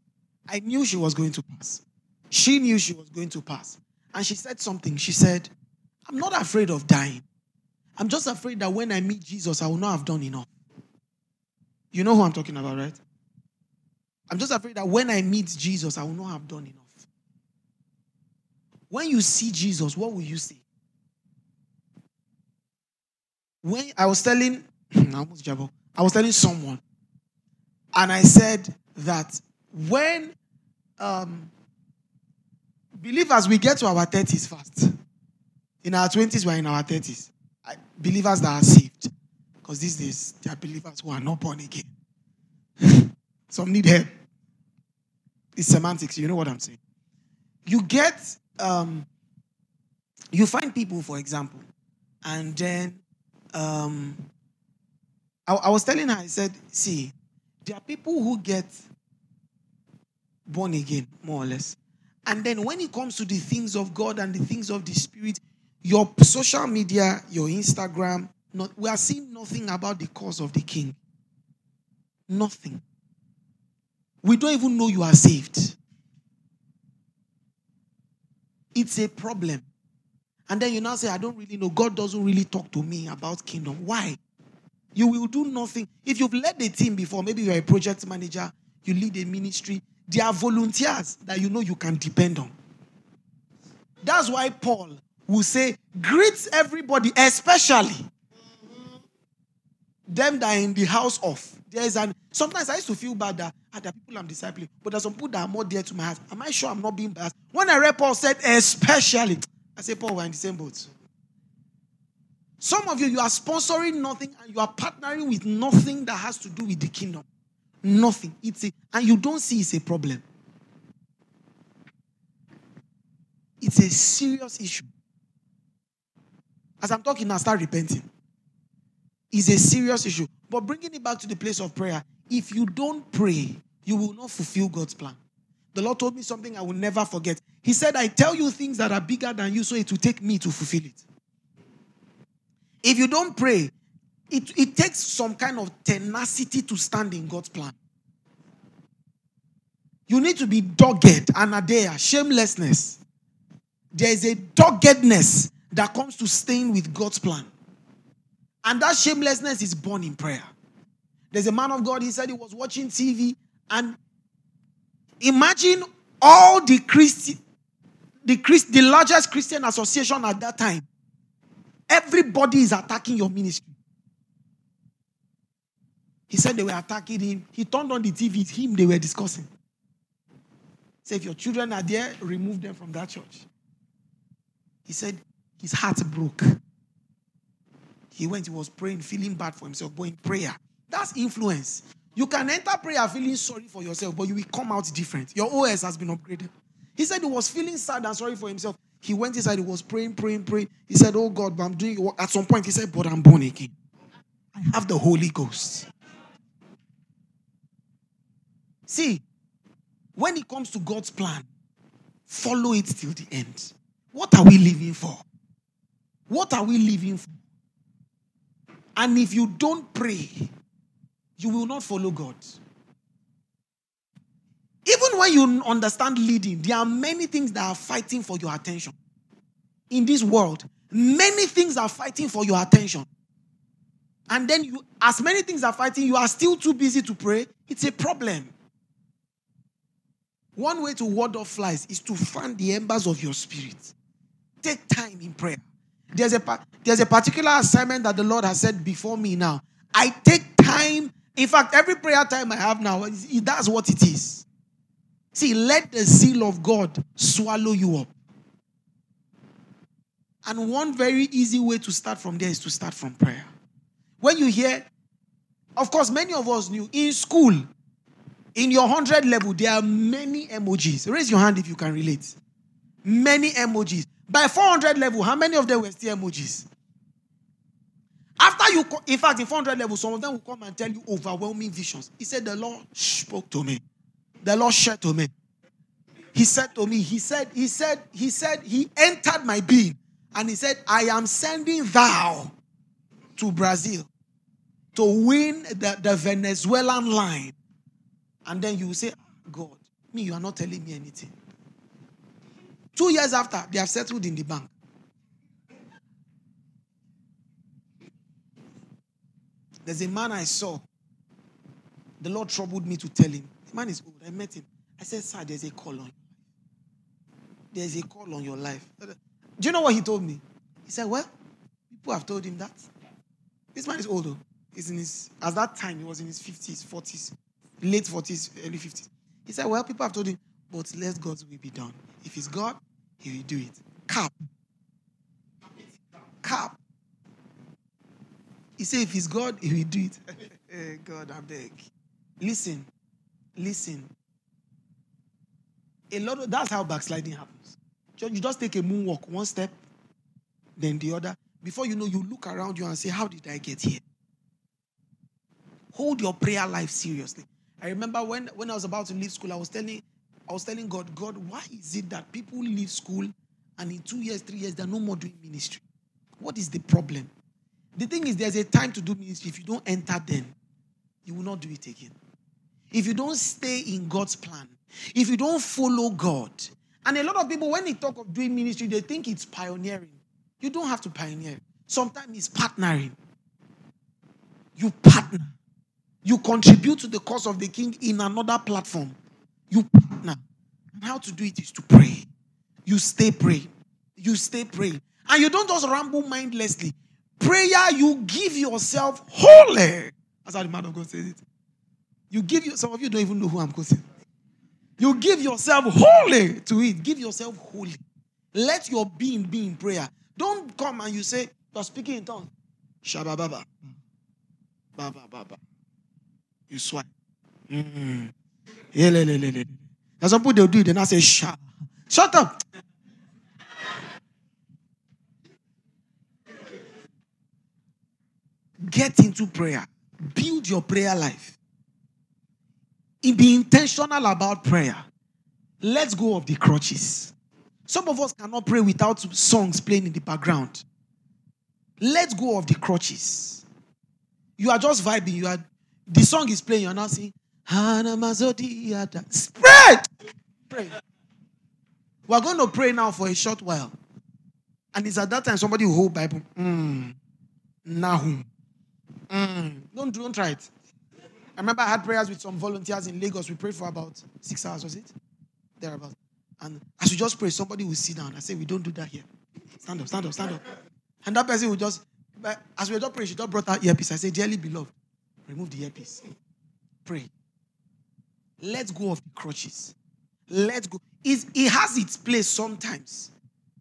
I knew she was going to pass. She knew she was going to pass. And she said something. She said, I'm not afraid of dying. I'm just afraid that when I meet Jesus, I will not have done enough. You know who I'm talking about, right? I'm just afraid that when I meet Jesus, I will not have done enough. When you see Jesus, what will you see? When I was telling, I was telling someone, and I said that when um, believers we get to our 30s fast, in our 20s, we're in our 30s. Believers that are saved. Because these days, there are believers who are not born again. Some need help. It's semantics. You know what I'm saying? You get, um, you find people, for example, and then um, I, I was telling her, I said, see, there are people who get born again, more or less. And then when it comes to the things of God and the things of the Spirit, your social media, your Instagram, not, we are seeing nothing about the cause of the king. Nothing. We don't even know you are saved. It's a problem. And then you now say, I don't really know. God doesn't really talk to me about kingdom. Why? You will do nothing. If you've led a team before, maybe you're a project manager, you lead a ministry, there are volunteers that you know you can depend on. That's why Paul will say, greet everybody, especially them that are in the house of. There's an sometimes I used to feel bad that ah, there are people I'm discipling, but there's some people that are more dear to my heart. Am I sure I'm not being biased? When I read Paul said, especially, I say, Paul, we're in the same boat. Some of you, you are sponsoring nothing and you are partnering with nothing that has to do with the kingdom. Nothing. It's a, and you don't see it's a problem. It's a serious issue. As I'm talking I start repenting. It's a serious issue. But bringing it back to the place of prayer, if you don't pray, you will not fulfill God's plan. The Lord told me something I will never forget. He said, I tell you things that are bigger than you, so it will take me to fulfill it. If you don't pray, it, it takes some kind of tenacity to stand in God's plan. You need to be dogged, anaideia, shamelessness. There is a doggedness that comes to staying with God's plan. And that shamelessness is born in prayer. There's a man of God, he said he was watching TV, and imagine all the Christi- the, Christ, the largest Christian association at that time. Everybody is attacking your ministry. He said they were attacking him. He turned on the TV, it's him they were discussing. Say, if your children are there, remove them from that church. He said his heart broke. He went, he was praying, feeling bad for himself, but in prayer. That's influence. You can enter prayer feeling sorry for yourself, but you will come out different. Your OS has been upgraded. He said he was feeling sad and sorry for himself. He went inside, he was praying, praying, praying. He said, Oh God, but I'm doing. At some point, he said, But I'm born again. I have the Holy Ghost. See, when it comes to God's plan, follow it till the end. What are we living for? What are we living for? And if you don't pray, you will not follow God. Even when you understand leading, there are many things that are fighting for your attention. In this world, many things are fighting for your attention. And then you, as many things are fighting, you are still too busy to pray. It's a problem. One way to ward off flies is to fan the embers of your spirit. Take time in prayer. There's a, there's a particular assignment that the Lord has said before me now. I take time. In fact, every prayer time I have now, that's what it is. See, let the seal of God swallow you up. And one very easy way to start from there is to start from prayer. When you hear, of course, many of us knew in school, in your 100 level, there are many emojis. Raise your hand if you can relate. Many emojis. By 400 level, how many of them were still emojis? After you, in fact, in 400 level, some of them will come and tell you overwhelming visions. He said, The Lord spoke to me. The Lord shared to me. he said to me, he said, he said, he said, he entered my being and he said, I am sending thou to Brazil to win the, the Venezuelan line. And then you will say, ah, God, me, you are not telling me anything. Two years after, they have settled in the bank. There's a man I saw. The Lord troubled me to tell him. The man is old. I met him. I said, Sir, there's a call on you. There's a call on your life. Do you know what he told me? He said, Well, people have told him that. This man is old, though. He's in his, at that time, he was in his 50s, 40s, late 40s, early 50s. He said, Well, people have told him, but let God's will be done. If it's God, he will do it. Cap. Cap. He said, if it's God, he will do it. Eh, God, I beg. Listen, listen. A lot of that's how backsliding happens. You just take a moonwalk, one step, then the other. Before you know, you look around you and say, How did I get here? Hold your prayer life seriously. I remember when, when I was about to leave school, I was telling I was telling God, God, why is it that people leave school and in two years, three years, they're no more doing ministry? What is the problem? The thing is, there's a time to do ministry. If you don't enter then, you will not do it again. If you don't stay in God's plan, if you don't follow God, and a lot of people, when they talk of doing ministry, they think it's pioneering. You don't have to pioneer. Sometimes it's partnering. You partner. You contribute to the cause of the king in another platform. You partner. And how to do it is to pray. You stay praying. You stay praying. And you don't just ramble mindlessly. Prayer, you give yourself wholly. That's how the man of God says it. You give you, some of you don't even know who I'm quoting. You give yourself wholly to it. Give yourself wholly. Let your being be in prayer. Don't come and you say, You're speaking in tongues. Shabba baba. Baba baba. You swipe. Mm-hmm. Yeah, le, le, le, le. There's some people they'll do it, then I say, Shut Shut up. Get into prayer. Build your prayer life. Be intentional about prayer. Let's go of the crutches. Some of us cannot pray without songs playing in the background. Let's go of the crutches. You are just vibing. You are the song is playing. You are now saying, Spread! Pray. We're going to pray now for a short while. And it's at that time somebody will hold Bible. Mm. Nahum. Mm. Don't, don't try it. I remember I had prayers with some volunteers in Lagos. We prayed for about six hours, was it? Thereabout. And as we just pray, somebody will sit down. I say, We don't do that here. Stand up, stand up, stand up. And that person will just, as we were just praying, she just brought out earpiece. I say, Dearly beloved, remove the earpiece. Pray. Let's go of the crutches. Let's go. It's, it has its place sometimes.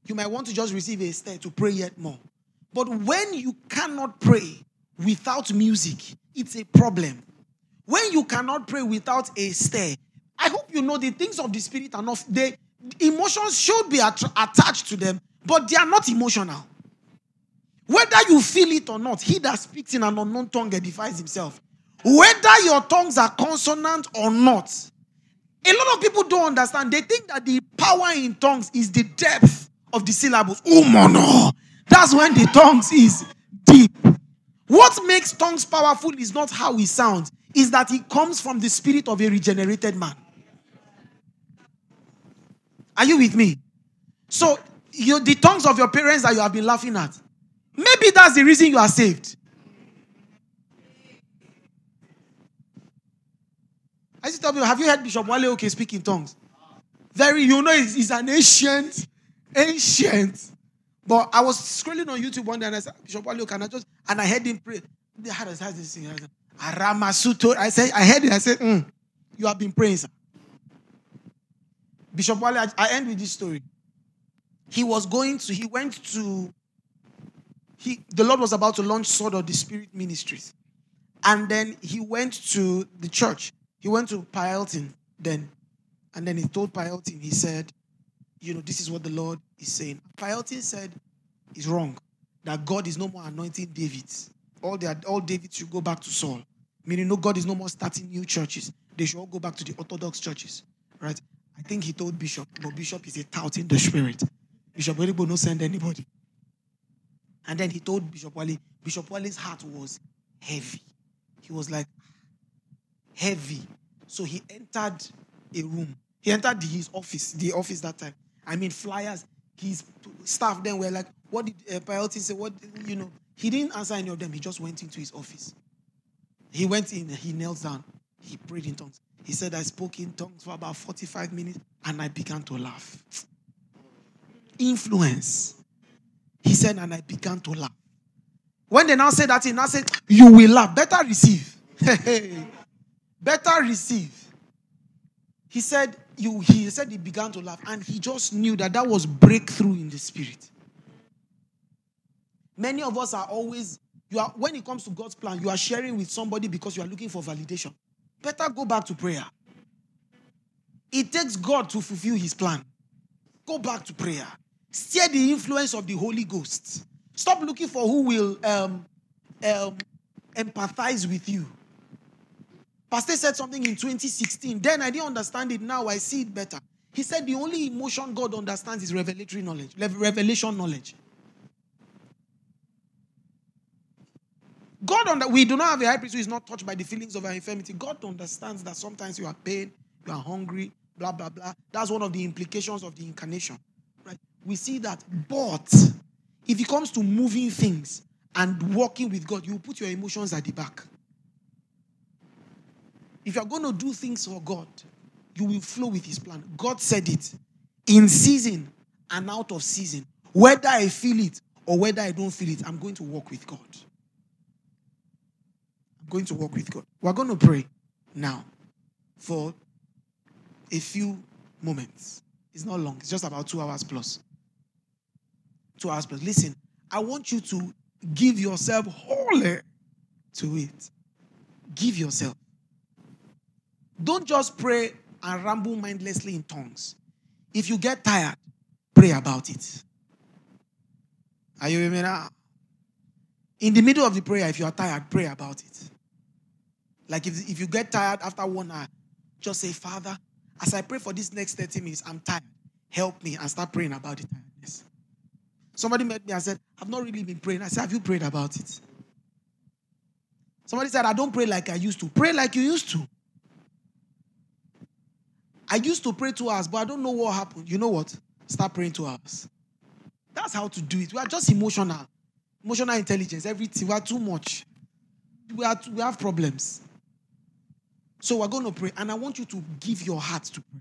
You might want to just receive a stare to pray yet more. But when you cannot pray without music, it's a problem. When you cannot pray without a stare, I hope you know the things of the spirit are not, they, emotions should be att- attached to them, but they are not emotional. Whether you feel it or not, he that speaks in an unknown tongue edifies himself. Whether your tongues are consonant or not, a lot of people don't understand. They think that the power in tongues is the depth of the syllables. Oh, no. That's when the tongues is deep. What makes tongues powerful is not how it sounds, is that it comes from the spirit of a regenerated man. Are you with me? So, you, the tongues of your parents that you have been laughing at, maybe that's the reason you are saved. I used to tell people, have you heard Bishop Wale Oke speak in tongues? Very, you know, he's, he's an ancient, ancient. But I was scrolling on YouTube one day and I said, Bishop Wale, can I just, and I heard him pray. They had this thing. Aramasuto. I said, I heard it. I said, mm, you have been praying, sir. Bishop Wale, I, I end with this story. He was going to, he went to, he, the Lord was about to launch Sword of the Spirit Ministries. And then he went to the church. He went to Pa Elton then. And then he told Pa Elton, he said, you know, this is what the Lord is saying. Pyelton said, it's wrong. That God is no more anointing David. All, the, all David should go back to Saul. Meaning, no, God is no more starting new churches. They should all go back to the Orthodox churches. Right? I think he told Bishop, but Bishop is a tout in the spirit. Bishop Walibo no send anybody. And then he told Bishop Wale, Bishop Wale's heart was heavy. He was like, heavy. So he entered a room. He entered his office, the office that time. I mean, flyers. His staff then were like, What did uh, Pialty say? What, you know? He didn't answer any of them. He just went into his office. He went in, he knelt down, he prayed in tongues. He said, I spoke in tongues for about 45 minutes and I began to laugh. Influence. He said, and I began to laugh. When they now said that, he now said, You will laugh. Better receive. Better receive. He said, you, he said he began to laugh and he just knew that that was breakthrough in the spirit. Many of us are always, you are, when it comes to God's plan, you are sharing with somebody because you are looking for validation. Better go back to prayer. It takes God to fulfill his plan. Go back to prayer. Steer the influence of the Holy Ghost. Stop looking for who will um, um, empathize with you. Pastor said something in 2016. Then I didn't understand it. Now I see it better. He said the only emotion God understands is revelatory knowledge, revelation knowledge. God, under, we do not have a high priest who is not touched by the feelings of our infirmity. God understands that sometimes you are pain, you are hungry, blah, blah, blah. That's one of the implications of the incarnation. Right? We see that. But if it comes to moving things and working with God, you put your emotions at the back. If you're going to do things for God, you will flow with His plan. God said it in season and out of season. Whether I feel it or whether I don't feel it, I'm going to walk with God. I'm going to walk with God. We're going to pray now for a few moments. It's not long, it's just about two hours plus. Two hours plus. Listen, I want you to give yourself wholly to it. Give yourself. Don't just pray and ramble mindlessly in tongues. If you get tired, pray about it. Are you with now? In the middle of the prayer, if you are tired, pray about it. Like if, if you get tired after one hour, just say, Father, as I pray for this next 30 minutes, I'm tired. Help me and start praying about the tiredness. Somebody met me and said, I've not really been praying. I said, Have you prayed about it? Somebody said, I don't pray like I used to. Pray like you used to. I used to pray two hours, but I don't know what happened. You know what? Start praying two hours. That's how to do it. We are just emotional. Emotional intelligence, everything. We are too much. We, are we have problems. So we're going to pray, and I want you to give your heart to pray.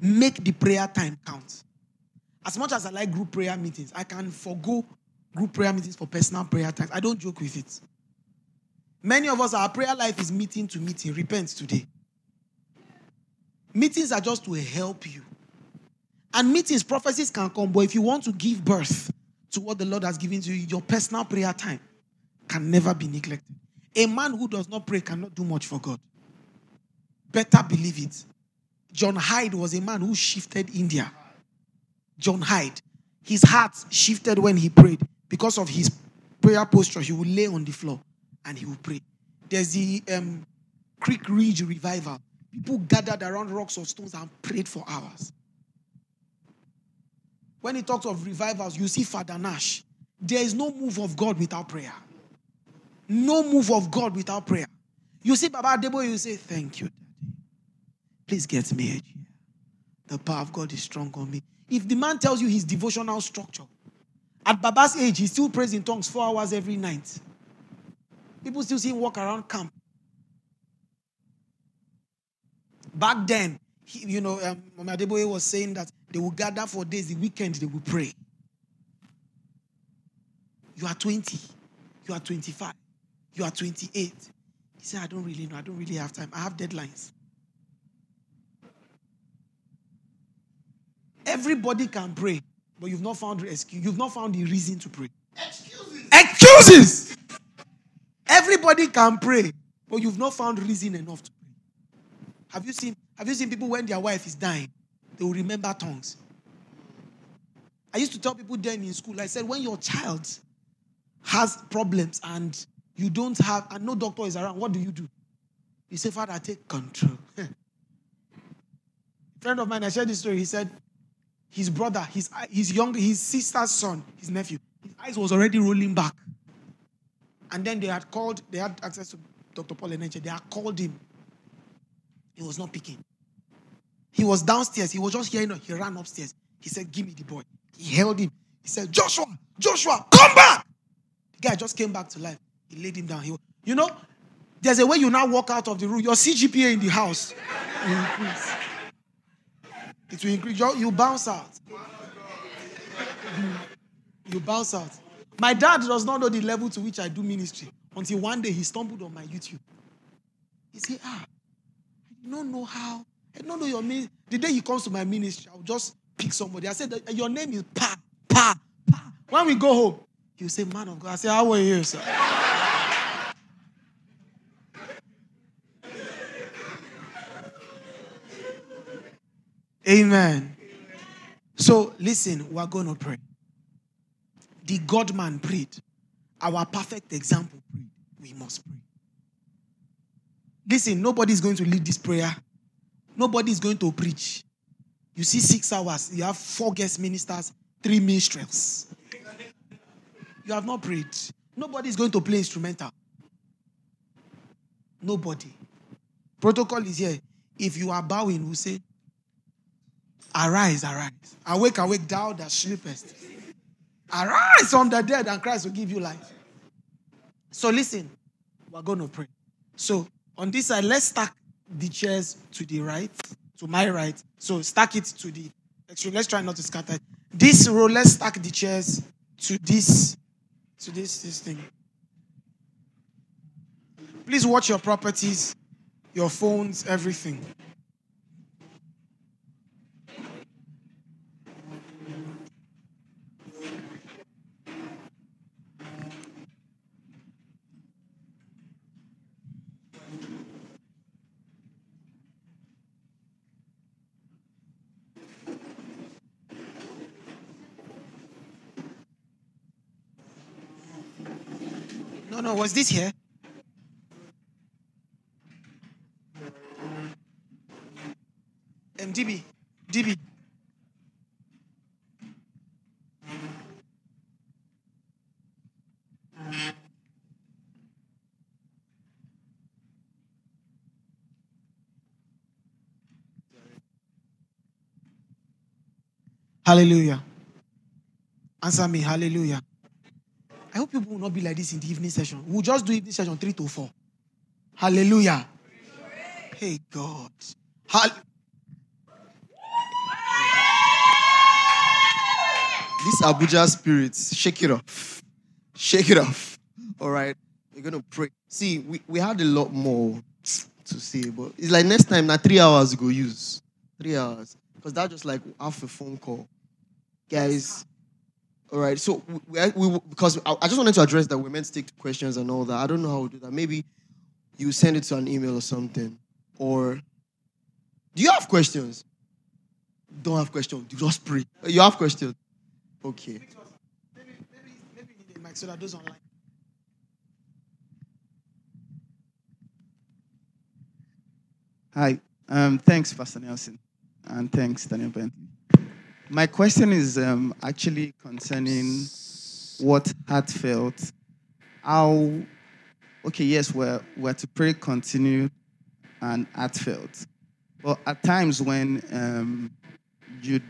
Make the prayer time count. As much as I like group prayer meetings, I can forego group prayer meetings for personal prayer times. I don't joke with it. Many of us, our prayer life is meeting to meeting. Repent today. Meetings are just to help you. And meetings, prophecies can come, but if you want to give birth to what the Lord has given to you, your personal prayer time can never be neglected. A man who does not pray cannot do much for God. Better believe it. John Hyde was a man who shifted India. John Hyde. His heart shifted when he prayed because of his prayer posture. He would lay on the floor and he would pray. There's the um, Creek Ridge revival. People gathered around rocks or stones and prayed for hours. When he talks of revivals, you see Father Nash. There is no move of God without prayer. No move of God without prayer. You see Baba Debo, you say, Thank you, Daddy. Please get me a. The power of God is strong on me. If the man tells you his devotional structure, at Baba's age, he still prays in tongues four hours every night. People still see him walk around camp. Back then, he, you know, um, Adeboye was saying that they will gather for days, the weekend they will pray. You are 20, you are 25, you are 28. He said, I don't really know, I don't really have time. I have deadlines. Everybody can pray, but you've not found excuse. You've not found the reason to pray. Excuses. Excuses. Everybody can pray, but you've not found reason enough to pray. Have you seen? Have you seen people when their wife is dying, they will remember tongues. I used to tell people then in school. I said, when your child has problems and you don't have, and no doctor is around, what do you do? You say, Father, take control. friend of mine, I shared this story. He said his brother, his his young, his sister's son, his nephew, his eyes was already rolling back. And then they had called, they had access to Dr. Paul Enenche. They had called him. He was not picking. He was downstairs. He was just hearing. He ran upstairs. He said, "Give me the boy." He held him. He said, "Joshua, Joshua, come back." The guy just came back to life. He laid him down. He, you know, there's a way you now walk out of the room. Your CGPA in the house will increase. It will increase. You, you bounce out. You bounce out. My dad does not know the level to which I do ministry until one day he stumbled on my YouTube. He said, Ah, I don't know how. I don't know your name. The day he comes to my ministry, I'll just pick somebody. I said, Your name is Pa, Pa, Pa. When we go home, he'll say, Man of God. I say, How are you, sir? Amen. So listen, we're going to pray. The God man prayed. Our perfect example prayed. We must pray. Listen, nobody's going to lead this prayer. Nobody's going to preach. You see, six hours, you have four guest ministers, three minstrels. You have not prayed. Nobody's going to play instrumental. Nobody. Protocol is here. If you are bowing, we say, Arise, arise. Awake, awake, thou that sleepest. Arise from the dead, and Christ will give you life. So listen, we're going to pray. So on this side, let's stack the chairs to the right, to my right. So stack it to the extreme. Let's try not to scatter. This row, let's stack the chairs to this, to this, this thing. Please watch your properties, your phones, everything. No, was this here? Um, DB, DB. Hallelujah. Answer me, hallelujah. I hope people will not be like this in the evening session. We'll just do evening session 3 to 4. Hallelujah. Hey, God. Hall- This Abuja spirit, shake it off. Shake it off. All right. We're going to pray. See, we, we had a lot more to say, but it's like next time, now three hours go use. Three hours. Because that's just like half a phone call. Guys, all right. So we, we, because I, I just wanted to address that we're meant to take questions and all that. I don't know how to do that. Maybe you send it to an email or something. Or do you have questions? Don't have questions. Just pray. You have questions. Okay. Hi. Um, thanks, Pastor Nelson. And thanks, Daniel Bentley. My question is um, actually concerning what heartfelt. How, okay, yes, we're, we're to pray continued and heartfelt. But at times when um, you,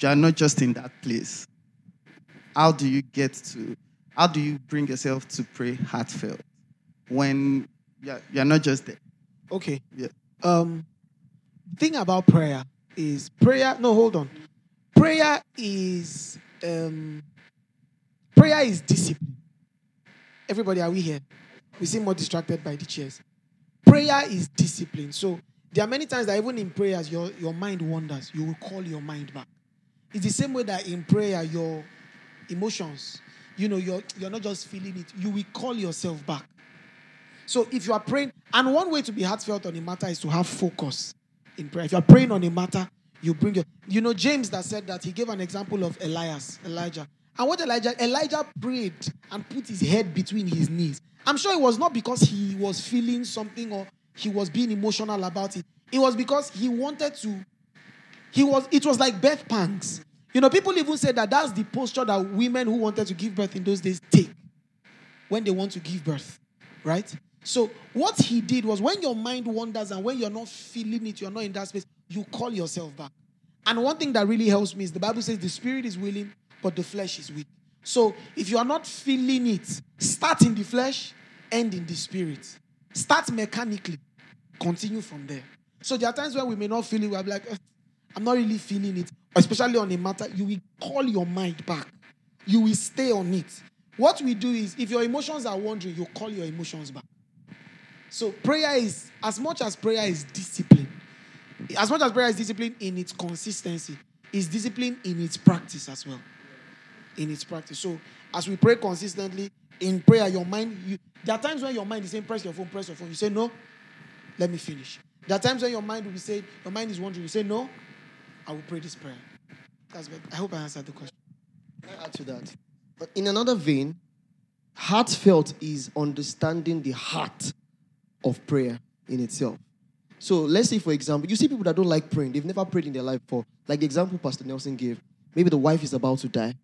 you are not just in that place, how do you get to, how do you bring yourself to pray heartfelt when you're, you're not just there? Okay. Yeah. Um, thing about prayer is prayer. No, hold on. Prayer is um, prayer is discipline. Everybody, are we here? We seem more distracted by the chairs. Prayer is discipline. So there are many times that even in prayers, your, your mind wanders. You will call your mind back. It's the same way that in prayer, your emotions, you know, you're, you're not just feeling it, you will call yourself back. So if you are praying, and one way to be heartfelt on a matter is to have focus in prayer. If you are praying on a matter, you bring your, you know, James that said that he gave an example of Elias, Elijah. And what Elijah, Elijah prayed and put his head between his knees. I'm sure it was not because he was feeling something or he was being emotional about it. It was because he wanted to He was. It was like birth pangs. You know, people even said that that's the posture that women who wanted to give birth in those days take when they want to give birth, right? So what he did was when your mind wanders and when you're not feeling it, you're not in that space, you call yourself back. And one thing that really helps me is the Bible says the spirit is willing, but the flesh is weak. So if you are not feeling it, start in the flesh, end in the spirit. Start mechanically, continue from there. So there are times when we may not feel it, we're like, "Eh, I'm not really feeling it, especially on a matter, you will call your mind back. You will stay on it. What we do is, if your emotions are wandering, you call your emotions back. So prayer is, as much as prayer is discipline, as much as prayer is discipline in its consistency, is discipline in its practice as well. In its practice. So as we pray consistently in prayer, your mind, you, there are times when your mind is saying, press your phone, press your phone. You say, no, let me finish. There are times when your mind will be saying, your mind is wondering, you say, no, I will pray this prayer. That's. I hope I answered the question. Can I add to that? But in another vein, heartfelt is understanding the heart of prayer in itself. So let's say, for example, you see people that don't like praying, they've never prayed in their life before. Like the example Pastor Nelson gave. Maybe the wife is about to die.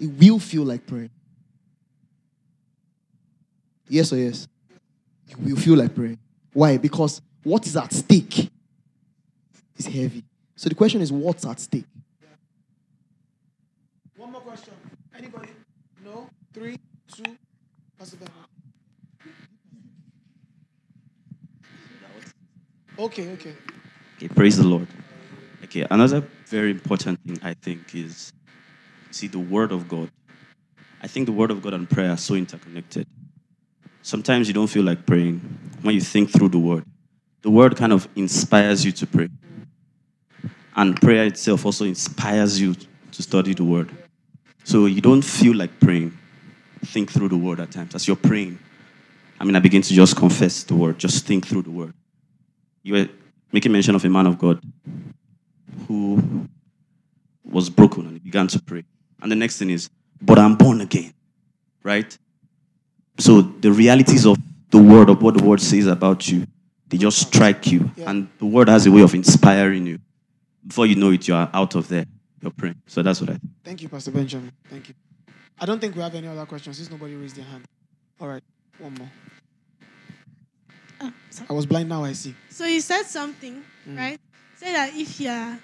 It will feel like praying. Yes or yes? You will feel like praying. Why? Because what is at stake is heavy. So the question is, what's at stake? One more question. Anybody? No? Three, two, Pastor Bernard. Okay, okay. Okay, praise the Lord. Okay, another very important thing I think is see the Word of God. I think the Word of God and prayer are so interconnected. Sometimes you don't feel like praying when you think through the Word. The Word kind of inspires you to pray, and prayer itself also inspires you to study the Word. So you don't feel like praying. Think through the Word at times as you're praying. I mean, I begin to just confess the Word, just think through the Word you were making mention of a man of God who was broken and he began to pray. And the next thing is, but I'm born again. Right? So the realities of the word, of what the word says about you, they just strike you. Yeah. And the word has a way of inspiring you. Before you know it, you are out of there. You're praying. So that's what I think. Thank you, Pastor Benjamin. Thank you. I don't think we have any other questions since nobody raised their hand. All right, one more. Oh. I was blind, now I see. So you said something, Mm. right? Say that if you're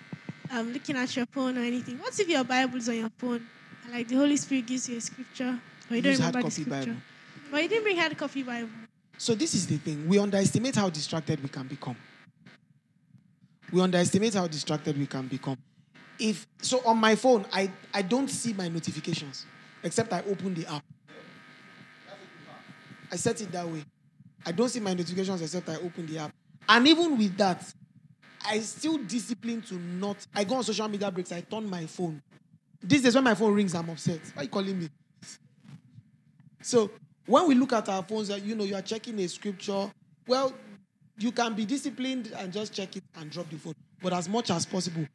um, looking at your phone or anything, what if your Bible's on your phone and like the Holy Spirit gives you a scripture, or you don't Use hard remember the copy scripture? Bible. But you didn't bring hard copy Bible. So this is the thing. We underestimate how distracted we can become. We underestimate how distracted we can become. If so on my phone, I, I don't see my notifications except I open the app. I set it that way. I don't see my notifications except I open the app. And even with that, I still discipline to not. I go on social media breaks. I turn my phone. These days when my phone rings, I'm upset. Why are you calling me? So when we look at our phones, uh, you know, you are checking a scripture. Well, you can be disciplined and just check it and drop the phone. But as much as possible,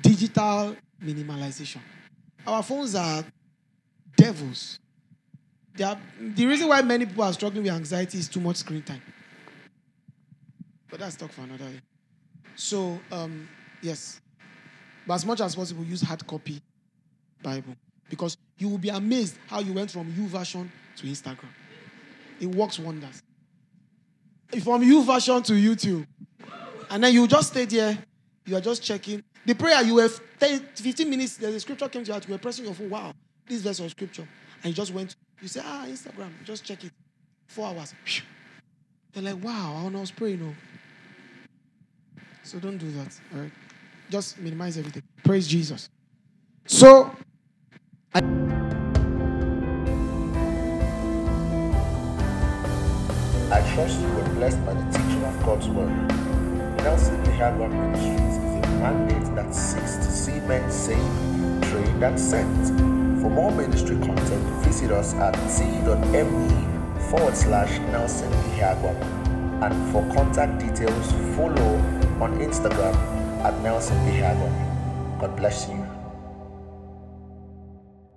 digital minimalization. Our phones are devils. Are, the reason why many people are struggling with anxiety is too much screen time. But that's talk for another day. So, um, yes. But as much as possible, use hard copy Bible. Because you will be amazed how you went from YouVersion to Instagram. It works wonders. From YouVersion to YouTube. And then you just stay there. You are just checking. The prayer, you have 10, 15 minutes, the scripture came to you, you were pressing your phone. Wow, this verse of scripture. And you just went, you say, ah, Instagram, just check it. Four hours. They're like, wow, I was praying. No. So don't do that. All right. Just minimize everything. Praise Jesus. So I trust you were blessed by the teaching of God's Word. Nelson Hagwan Ministries is a mandate that seeks to see men saved, trained, and sent. For more ministry content, visit us at t.me forward slash Nelson Hagwan. And for contact details, follow on Instagram at Nelson Hagwan. God bless you.